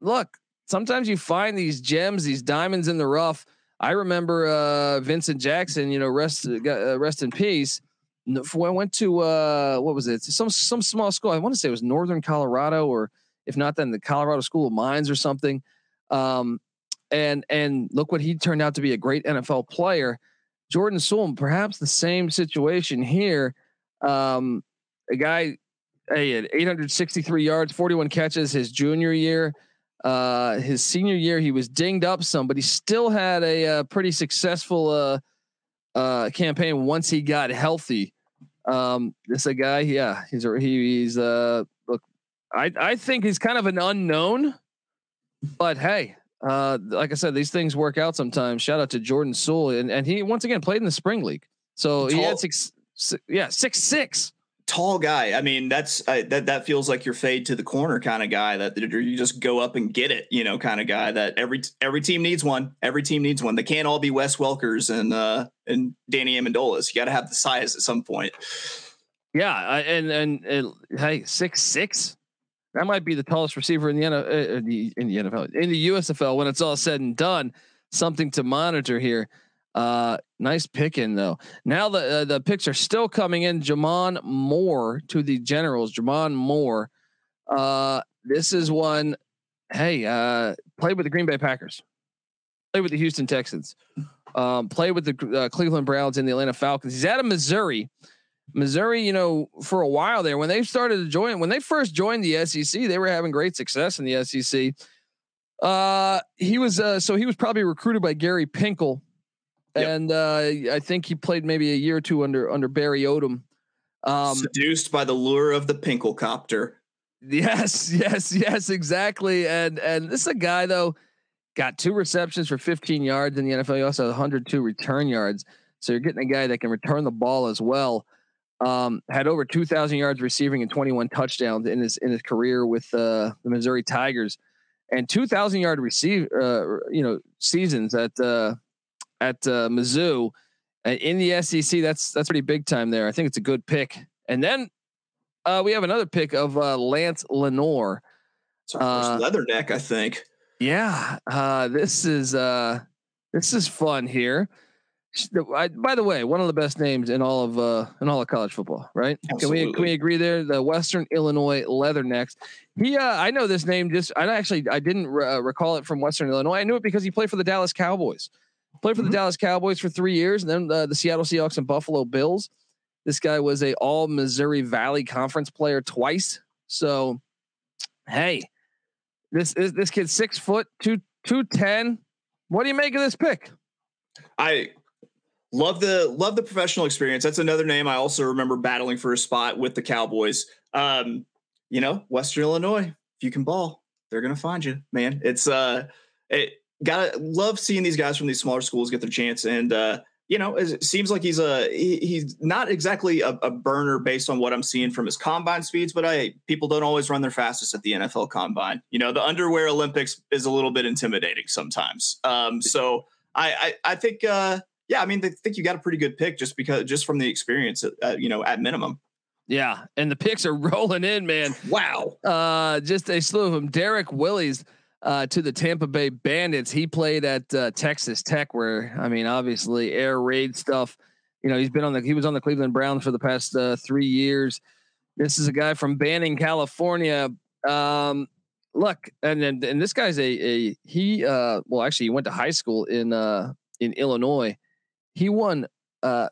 look, sometimes you find these gems, these diamonds in the rough. I remember uh, Vincent Jackson. You know, rest uh, rest in peace. When I went to uh, what was it? Some some small school. I want to say it was Northern Colorado, or if not, then the Colorado School of Mines or something. Um, and and look what he turned out to be a great NFL player. Jordan Sewell, perhaps the same situation here. Um, a guy, hey, at 863 yards, 41 catches his junior year. Uh, his senior year, he was dinged up some, but he still had a, a uh, pretty successful uh, uh, campaign once he got healthy. Um, this a guy, yeah, he's a, he, he's uh, look, I I think he's kind of an unknown, but hey, uh, like I said, these things work out sometimes. Shout out to Jordan Sewell, and, and he once again played in the spring league. So tall, he had six, six, yeah, six six. Tall guy. I mean, that's uh, that that feels like your fade to the corner kind of guy. That, you just go up and get it, you know, kind of guy. That every every team needs one. Every team needs one. They can't all be Wes Welkers and uh and Danny Amendolas. You got to have the size at some point. Yeah, and and, and hey, six six. That might be the tallest receiver in the, uh, in the in the NFL in the USFL when it's all said and done. Something to monitor here. Uh, nice picking though. Now the uh, the picks are still coming in. J'Mon Moore to the Generals. J'Mon Moore. Uh, this is one. Hey, uh, played with the Green Bay Packers. Played with the Houston Texans. Um, played with the uh, Cleveland Browns and the Atlanta Falcons. He's out of Missouri. Missouri, you know, for a while there, when they started to join, when they first joined the SEC, they were having great success in the SEC. Uh, he was uh, so he was probably recruited by Gary Pinkel, yep. and uh, I think he played maybe a year or two under under Barry Odom. Um, Seduced by the lure of the Pinkelcopter. Yes, [laughs] yes, yes, exactly. And and this is a guy though got two receptions for 15 yards in the NFL. He also has 102 return yards. So you're getting a guy that can return the ball as well. Um, had over 2,000 yards receiving and 21 touchdowns in his in his career with uh, the Missouri Tigers, and 2,000 yard receive uh, you know seasons at uh, at uh, Mizzou in the SEC. That's that's pretty big time there. I think it's a good pick. And then uh, we have another pick of uh, Lance Lenoir. It's our first leatherneck, I think. Yeah, uh, this is uh, this is fun here. I, by the way, one of the best names in all of uh, in all of college football, right? Absolutely. Can we can we agree there? The Western Illinois Leathernecks. He, uh, I know this name. Just I actually I didn't uh, recall it from Western Illinois. I knew it because he played for the Dallas Cowboys. Played for mm-hmm. the Dallas Cowboys for three years, and then uh, the Seattle Seahawks and Buffalo Bills. This guy was a All Missouri Valley Conference player twice. So, hey, this is this kid six foot two two ten. What do you make of this pick? I Love the love the professional experience. That's another name I also remember battling for a spot with the Cowboys. Um, you know, Western Illinois. If you can ball, they're gonna find you, man. It's uh, it gotta love seeing these guys from these smaller schools get their chance. And uh, you know, it seems like he's a he, he's not exactly a, a, burner based on what I'm seeing from his combine speeds, but I people don't always run their fastest at the NFL combine. You know, the underwear Olympics is a little bit intimidating sometimes. Um, so I I, I think uh yeah, I mean, they think you got a pretty good pick just because just from the experience, at, you know, at minimum. Yeah, and the picks are [laughs] rolling in, man. Wow. Uh, just a slew of them. Derrick Willies uh, to the Tampa Bay Bandits. He played at uh, Texas Tech, where I mean, obviously air raid stuff. You know, he's been on the he was on the Cleveland Browns for the past uh, three years. This is a guy from Banning, California. Um, look, and, and and this guy's a a he. Uh, well, actually, he went to high school in uh in Illinois he won uh,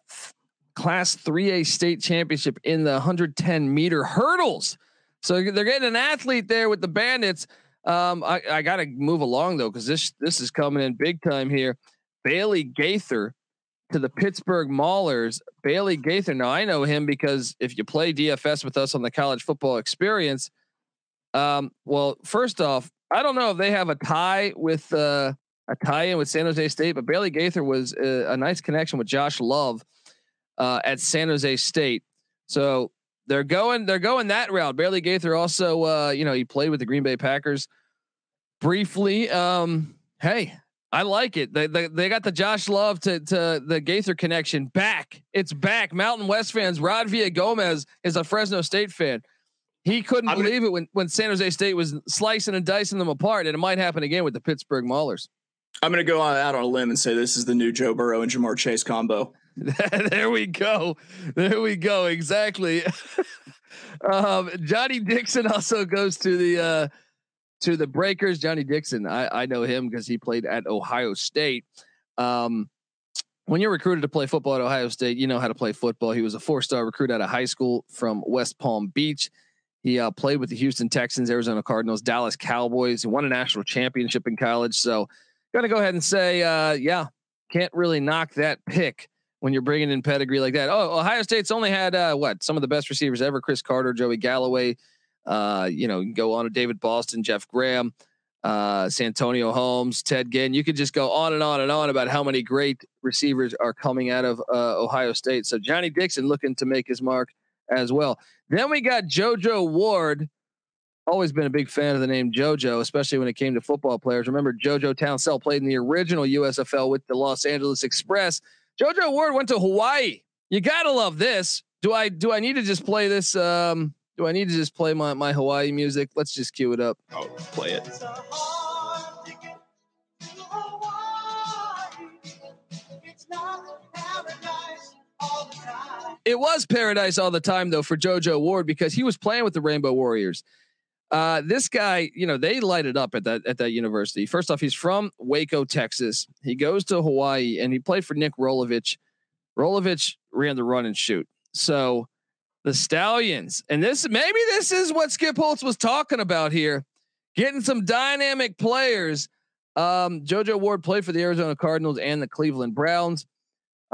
class 3A state championship in the 110 meter hurdles. So they're getting an athlete there with the bandits. Um, I, I got to move along though, because this this is coming in big time here. Bailey Gaither to the Pittsburgh Maulers. Bailey Gaither. Now I know him because if you play DFS with us on the college football experience, um, well, first off, I don't know if they have a tie with uh, a tie-in with San Jose State, but Bailey Gaither was a, a nice connection with Josh Love uh, at San Jose State. So they're going they're going that route. Bailey Gaither also uh, you know he played with the Green Bay Packers briefly. Um, hey, I like it. They, they they got the Josh Love to to the Gaither connection back. It's back. Mountain West fans. Rod Villa Gomez is a Fresno State fan. He couldn't I believe it when when San Jose State was slicing and dicing them apart, and it might happen again with the Pittsburgh Maulers. I'm going to go out on a limb and say this is the new Joe Burrow and Ja'Marr Chase combo. [laughs] there we go. There we go. Exactly. [laughs] um, Johnny Dixon also goes to the uh, to the Breakers. Johnny Dixon, I, I know him because he played at Ohio State. Um, when you're recruited to play football at Ohio State, you know how to play football. He was a four star recruit out of high school from West Palm Beach. He uh, played with the Houston Texans, Arizona Cardinals, Dallas Cowboys. He won a national championship in college. So Going to go ahead and say, uh, yeah, can't really knock that pick when you're bringing in pedigree like that. Oh, Ohio State's only had uh, what some of the best receivers ever: Cris Carter, Joey Galloway. Uh, you know, go on to David Boston, Jeff Graham, uh, Santonio Holmes, Ted Ginn. You could just go on and on and on about how many great receivers are coming out of uh, Ohio State. So Johnny Dixon looking to make his mark as well. Then we got JoJo Ward always been a big fan of the name JoJo, especially when it came to football players. Remember, JoJo Townsell played in the original USFL with the Los Angeles Express. JoJo Ward went to Hawaii. You gotta love this. Do I do I need to just play this? Um, do I need to just play my, my Hawaii music? Let's just cue it up. Oh, play it. It was paradise all the time though for JoJo Ward because he was playing with the Rainbow Warriors. Uh, this guy, you know, they light it up at that at that university. First off, he's from Waco, Texas. He goes to Hawaii and he played for Nick Rolovich. Rolovich ran the run and shoot. So the Stallions, and this maybe this is what Skip Holtz was talking about here, getting some dynamic players. Um, JoJo Ward played for the Arizona Cardinals and the Cleveland Browns.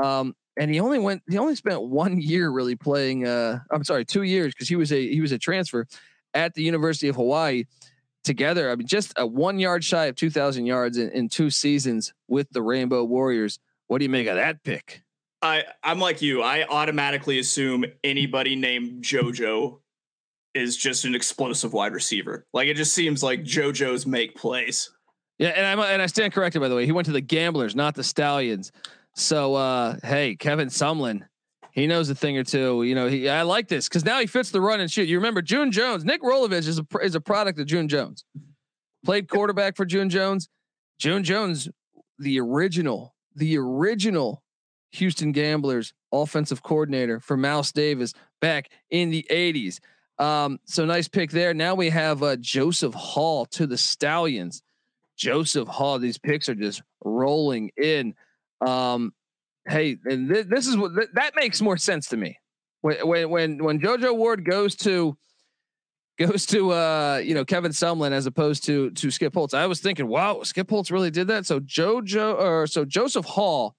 Um, and he only went. He only spent one year really playing. Uh, I'm sorry, two years because he was a he was a transfer at the University of Hawaii. Together, I mean, just a one yard shy of 2,000 yards in, in two seasons with the Rainbow Warriors. What do you make of that pick? I I'm like you. I automatically assume anybody named JoJo is just an explosive wide receiver. Like it just seems like JoJo's make plays. Yeah, and I'm and I stand corrected by the way. He went to the Gamblers, not the Stallions. So uh hey, Kevin Sumlin, he knows a thing or two. You know, he I like this because now he fits the run and shoot. You remember June Jones, Nick Rolovich is a is a product of June Jones. Played quarterback for June Jones. June Jones, the original, the original Houston Gamblers offensive coordinator for Mouse Davis back in the 80s. Um, so nice pick there. Now we have uh, Joseph Hall to the Stallions. Joseph Hall, these picks are just rolling in. Um, hey, and th- this is what th- that makes more sense to me. When when when when JoJo Ward goes to goes to uh you know Kevin Sumlin as opposed to to Skip Holtz. I was thinking, wow, Skip Holtz really did that. So JoJo or so Joseph Hall.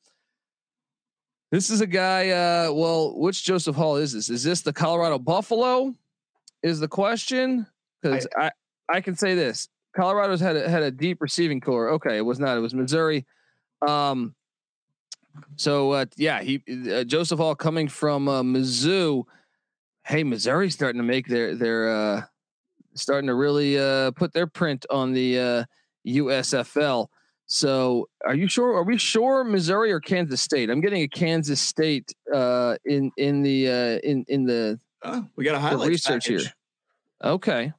This is a guy. Uh, well, which Joseph Hall is this? Is this the Colorado Buffalo? Is the question? Because I, I I can say this: Colorado's had a, had a deep receiving core. Okay, it was not. It was Missouri. Um, so uh, yeah, he uh, Joseph Hall coming from uh, Mizzou. Hey, Missouri's starting to make their their uh, starting to really uh, put their print on the uh, USFL. So, are you sure? Are we sure Missouri or Kansas State? I'm getting a Kansas State uh, in in the uh, in in the. Oh, we got a highlight research package. here. Okay.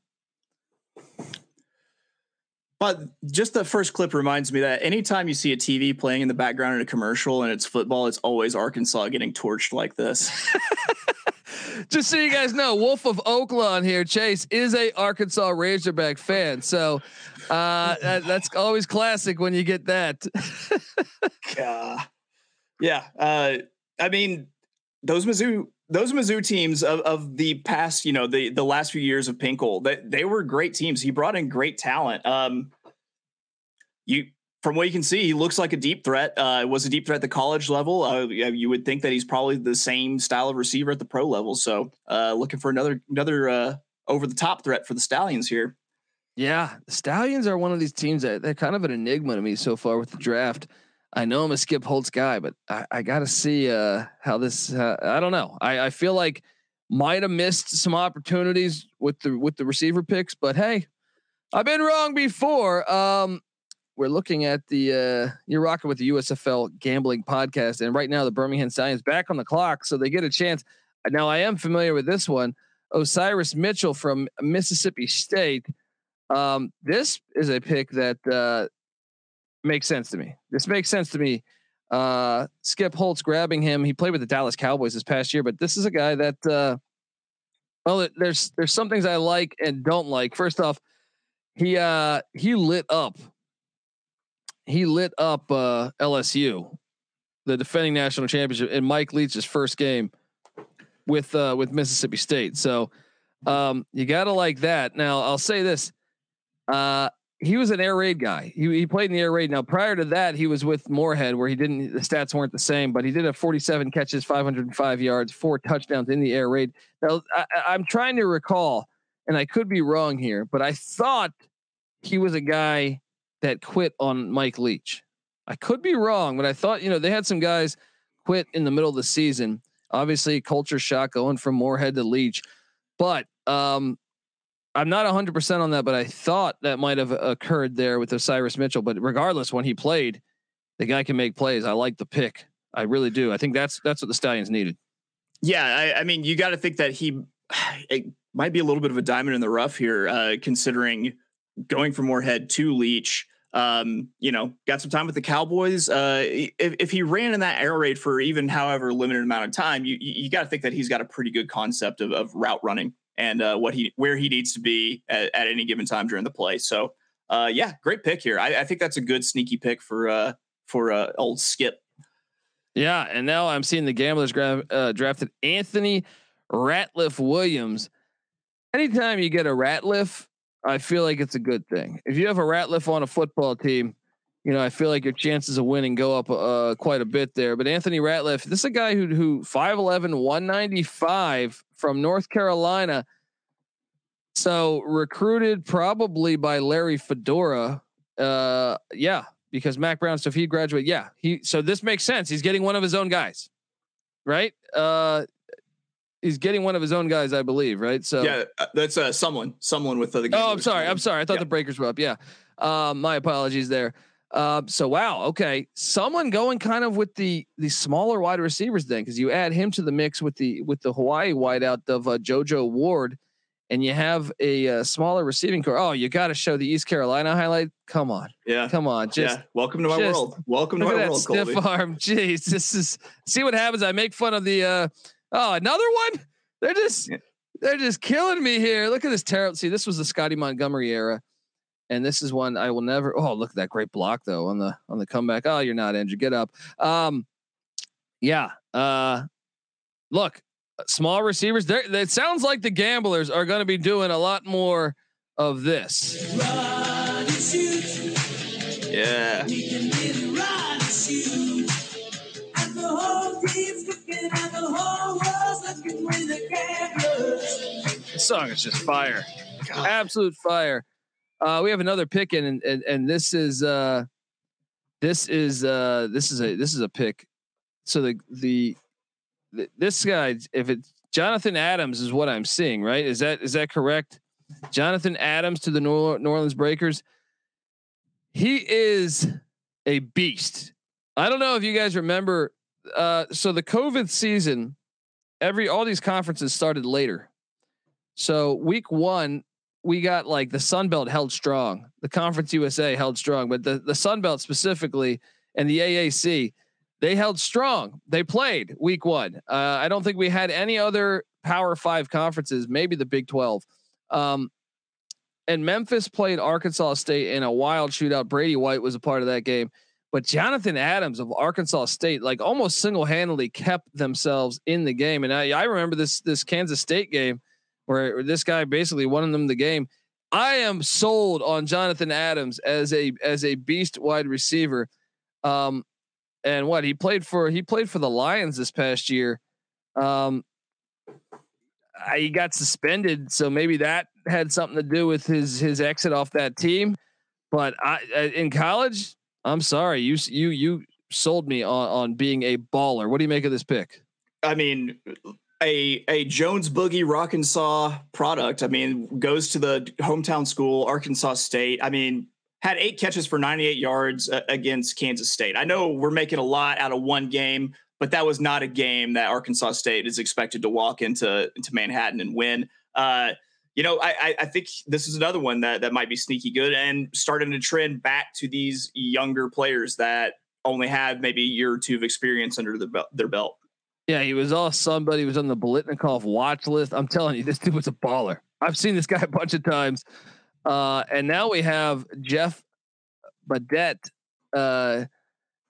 But just the first clip reminds me that anytime you see a TV playing in the background in a commercial and it's football, it's always Arkansas getting torched like this. [laughs] Just so you guys know, Wolf of Oaklawn here, Chase is a Arkansas Razorback fan. So uh, that, that's always classic when you get that. [laughs] uh, yeah, uh, I mean those Mizzou those Mizzou teams of, of the past, you know, the the last few years of Pinkel, that they, were great teams. He brought in great talent. Um, you from what you can see, he looks like a deep threat. Uh, was a deep threat at the college level. Uh, you would think that he's probably the same style of receiver at the pro level. So, uh, looking for another another uh, over the top threat for the Stallions here. Yeah, the Stallions are one of these teams that they're kind of an enigma to me so far with the draft. I know I'm a Skip Holtz guy, but I, I got to see uh, how this. Uh, I don't know. I, I feel like might have missed some opportunities with the with the receiver picks, but hey, I've been wrong before. Um, we're looking at the uh, you're rocking with the USFL gambling podcast, and right now the Birmingham Stallions back on the clock, so they get a chance. Now I am familiar with this one, Osiris Mitchell from Mississippi State. Um, this is a pick that uh, makes sense to me. This makes sense to me. Uh, Skip Holtz grabbing him. He played with the Dallas Cowboys this past year, but this is a guy that, uh, well, there's there's some things I like and don't like. First off, he uh, he lit up. He lit up uh, LSU, the defending national championship, in Mike Leach's first game with uh, with Mississippi State. So um, you got to like that. Now I'll say this. Uh, he was an air raid guy. He, he played in the air raid. Now, prior to that, he was with Moorhead, where he didn't. The stats weren't the same, but he did have 47 catches, 505 yards, four touchdowns in the air raid. Now, I, I'm trying to recall, and I could be wrong here, but I thought he was a guy that quit on Mike Leach. I could be wrong, but I thought you know they had some guys quit in the middle of the season. Obviously, culture shock going from Moorhead to Leach, but um, I'm not 100% on that, but I thought that might have occurred there with Osiris Mitchell. But regardless, when he played, the guy can make plays. I like the pick. I really do. I think that's that's what the Stallions needed. Yeah, I, I mean, you got to think that he [sighs] might be a little bit of a diamond in the rough here, uh, considering going from Moorhead to Leach. Um, you know, got some time with the Cowboys. Uh, if, if he ran in that air raid for even however limited amount of time, you you got to think that he's got a pretty good concept of, of route running and uh, what he where he needs to be at, at, any given time during the play. So uh, yeah, great pick here. I, I, think that's a good sneaky pick for uh, for uh, old Skip. Yeah, and now I'm seeing the gamblers gra- uh, drafted Anthony Ratliff Williams. Anytime you get a Ratliff, I feel like it's a good thing. If you have a Ratliff on a football team, you know, I feel like your chances of winning go up uh, quite a bit there. But Anthony Ratliff, this is a guy who who 5'11, 195 from North Carolina. So recruited probably by Larry Fedora. Uh, yeah, because Mack Brown. So if he graduate, yeah, he. So this makes sense. He's getting one of his own guys, right? Uh, he's getting one of his own guys, I believe, right? So yeah, uh, that's uh, someone, someone with the. Oh, I'm sorry. I'm sorry. I thought Yeah. the breakers were up. Yeah, um, my apologies there. Uh, so wow, okay, someone going kind of with the the smaller wide receivers then, because you add him to the mix with the with the Hawaii wideout of uh, JoJo Ward, and you have a uh, smaller receiving core. Oh, you got to show the East Carolina highlight. Come on, Yeah. come on, just yeah. Welcome to my just world. Welcome to my world, stiff Colby. arm. [laughs] Jeez, this is see what happens. I make fun of the uh oh another one. They're just Yeah. they're just killing me here. Look at this terrible. See, this was the Scotty Montgomery era, and this is one I will never. Oh, look at that great block though on the on the comeback. Oh, you're not injured. Get up. Um, yeah. Uh, look, small receivers. There. It sounds like the gamblers are going to be doing a lot more of this. Yeah. This song is just fire, absolute fire. Uh, we have another pick and, and and this is uh, this is uh, this is a this is a pick. So the the th- this guy, if it's Jonathan Adams, is what I'm seeing, right? Is that is that correct? Jonathan Adams to the New Orleans Breakers. He is a beast. I don't know if you guys remember. Uh, so the COVID season, every all these conferences started later. So week one, we got like the Sun Belt held strong, the Conference USA held strong, but the the Sun Belt specifically and the AAC they held strong. They played week one. Uh, I don't think we had any other Power Five conferences, maybe the Big Twelve. Um, and Memphis played Arkansas State in a wild shootout. Brady White was a part of that game. But Jonathan Adams of Arkansas State, like almost single handedly kept themselves in the game. And I, I remember this this Kansas State game where this guy basically won them the game. I am sold on Jonathan Adams as a as a beast wide receiver. Um, and what he played for he played for the Lions this past year. Um, I- he got suspended, so maybe that had something to do with his his exit off that team. But I in college, I'm sorry, you you you sold me on on being a baller. What do you make of this pick? I mean, a a Jonesboro Arkansas product. I mean, goes to the hometown school, Arkansas State. I mean, had eight catches for 98 yards uh, against Kansas State. I know we're making a lot out of one game, but that was not a game that Arkansas State is expected to walk into into Manhattan and win. Uh, you know, I, I I think this is another one that that might be sneaky good and starting to trend back to these younger players that only have maybe a year or two of experience under the their belt. Yeah, he was all somebody. He was on the Biletnikoff watch list. I'm telling you, this dude was a baller. I've seen this guy a bunch of times. Uh, and now we have Jeff Badet uh,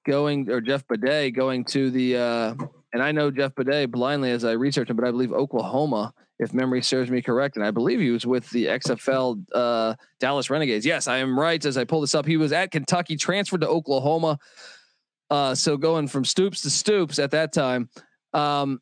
going, or Jeff Badet going to the, uh, and I know Jeff Badet blindly as I research him, but I believe Oklahoma, if memory serves me correct. And I believe he was with the XFL uh, Dallas Renegades. Yes, I am right. As I pull this up, he was at Kentucky, transferred to Oklahoma. Uh, so going from Stoops to Stoops at that time. Um,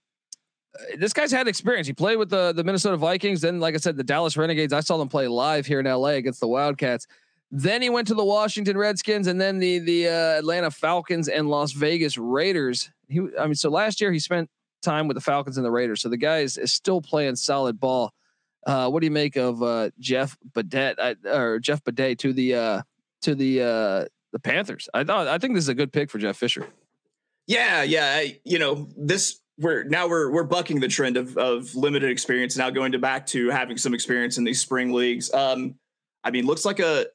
this guy's had experience. He played with the the Minnesota Vikings. Then, like I said, the Dallas Renegades. I saw them play live here in LA against the Wildcats. Then he went to the Washington Redskins and then the the uh, Atlanta Falcons and Las Vegas Raiders. He, I mean, so last year he spent time with the Falcons and the Raiders. So the guy is, is still playing solid ball. Uh, what do you make of uh, Jeff Badet I, or Jeff Badet to the uh, to the uh, the Panthers? I thought I think this is a good pick for Jeff Fisher. Yeah, yeah. I- You know, this we're now we're we're bucking the trend of of limited experience now going to back to having some experience in these spring leagues. Um, I mean, looks like a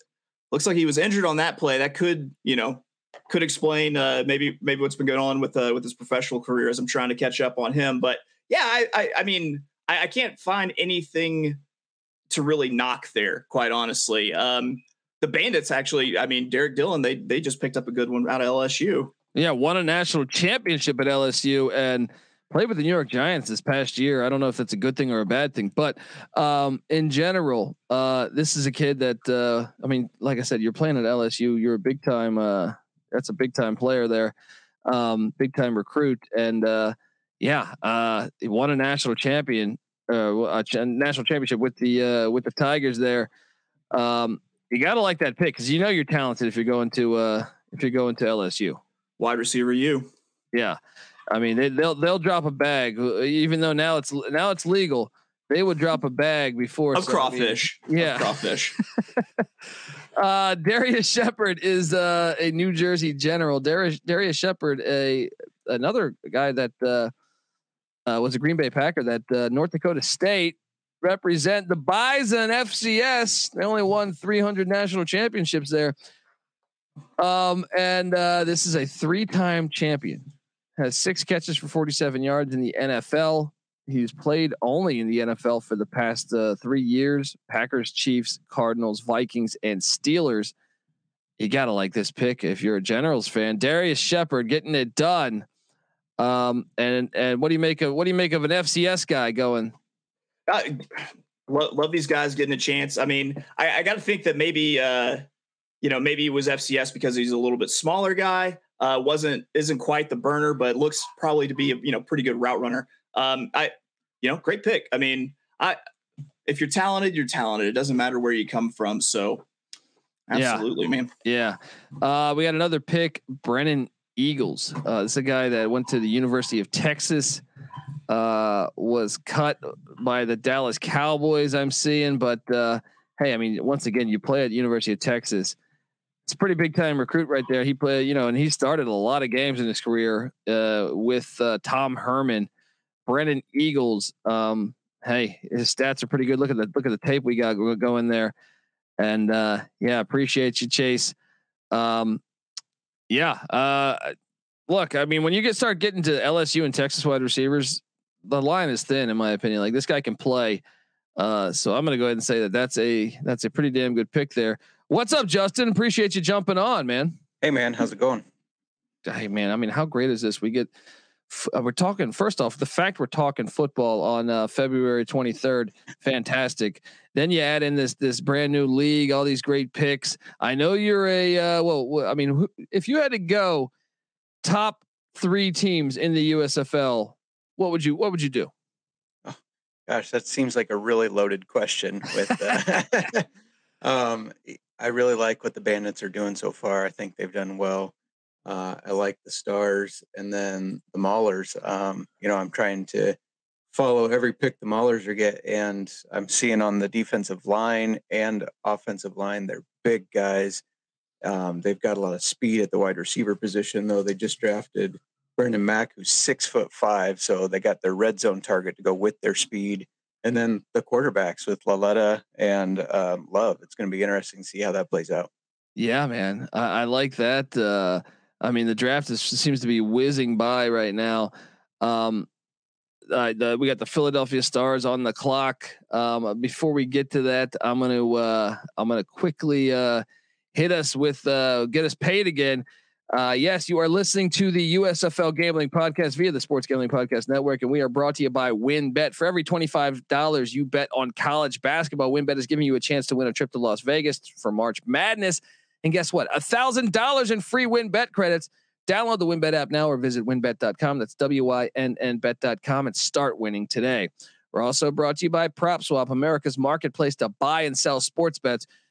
looks like he was injured on that play. That could you know could explain uh, maybe maybe what's been going on with uh, with his professional career as I'm trying to catch up on him. But yeah, I I, I mean I, I can't find anything to really knock there. Quite honestly, um, the Bandits actually. I mean, Derrick Dillon they they just picked up a good one out of LSU. Yeah, won a national championship at LSU and played with the New York Giants this past year. I don't know if that's a good thing or a bad thing, but um, in general, uh, this is a kid that uh, I mean, like I said, you're playing at LSU. You're a big time. Uh, that's a big time player there, um, big time recruit, and uh, yeah, uh, he won a national champion, uh, a ch- national championship with the with the Tigers there. Um, you got to like that pick because you know you're talented if you're going to if you're going to LSU. Wide receiver, you. Yeah, I mean they, they'll they'll drop a bag even though now it's now it's legal. They would drop a bag before of crawfish. Yeah, of crawfish. [laughs] uh, Darrius Shepherd is uh, a New Jersey general. Darius Darrius Shepherd, a another guy that uh, uh, was a Green Bay Packer that uh, North Dakota State represent the Bison FCS. They only won 300 national championships there. Um, and uh, this is a three-time champion. Has six catches for 47 yards in the NFL. He's played only in the NFL for the past uh, three years. Packers, Chiefs, Cardinals, Vikings, and Steelers. You gotta like this pick if you're a Generals fan. Darrius Shepherd getting it done. Um, and and what do you make of what do you make of an FCS guy going? Love, love these guys getting a chance. I mean, I, I got to think that maybe uh, you know maybe he was FCS because he's a little bit smaller guy. Uh, wasn't isn't quite the burner, but looks probably to be a you know pretty good route runner. Um, I you know great pick. I mean, I if you're talented, you're talented. It doesn't matter where you come from. So absolutely, yeah. man. Yeah. Uh, we got another pick, Brennan Eagles. Uh, this is a guy that went to the University of Texas. Uh, was cut by the Dallas Cowboys. I'm seeing, but uh, hey, I mean, once again, you play at the University of Texas. It's a pretty big time recruit right there. He played, you know, and he started a lot of games in his career uh, with uh, Tom Herman, Brennan Eagles. Um, hey, his stats are pretty good. Look at the look at the tape we got going there, and uh, yeah, appreciate you, Chase. Um, yeah, uh, look, I mean, when you get start getting to LSU and Texas wide receivers, the line is thin, in my opinion. Like this guy can play. Uh, so I'm going to go ahead and say that that's a that's a pretty damn good pick there. What's up, Justin? Appreciate you jumping on, man. Hey, man, how's it going? Hey, man. I mean, how great is this? We get uh, we're talking first off the fact we're talking football on uh, February 23rd, fantastic. Then you add in this this brand new league, all these great picks. I know you're a uh, well. I mean, if you had to go top three teams in the USFL, what would you what would you do? Oh, gosh, that seems like a really loaded question. With uh, [laughs] um, I really like what the Bandits are doing so far. I think they've done well. Uh, I like the Stars and then the Maulers. Um, you know, I'm trying to follow every pick the Maulers are get, and I'm seeing on the defensive line and offensive line, they're big guys. Um, they've got a lot of speed at the wide receiver position, though. They just drafted Branden Mack, who's six foot five, so they got their red zone target to go with their speed. And then the quarterbacks with Lauletta and um, Love. It's going to be interesting to see how that plays out. Yeah, man, I, I like that. Uh, I mean, the draft is, seems to be whizzing by right now. Um, uh, the, we got the Philadelphia Stars on the clock. Um, before we get to that, I'm gonna uh, I'm gonna quickly uh, hit us with uh, get us paid again. Uh, yes, you are listening to the USFL Gambling Podcast via the Sports Gambling Podcast Network, and we are brought to you by WynnBET. For every twenty-five dollars you bet on college basketball, WynnBET is giving you a chance to win a trip to Las Vegas for March Madness. And guess what? A thousand dollars in free WynnBET credits. Download the WynnBET app now or visit wynnbet.com. That's W Y N N bet.com and start winning today. We're also brought to you by PropSwap, America's marketplace to buy and sell sports bets.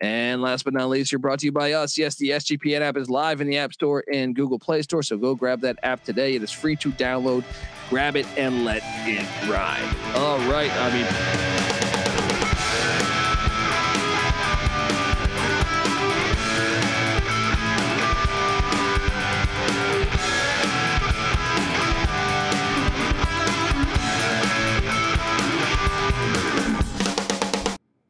And last but not least, you're brought to you by us. Yes, the SGPN app is live in the App Store and Google Play Store. So go grab that app today. It is free to download. Grab it and let it ride. All right. I mean,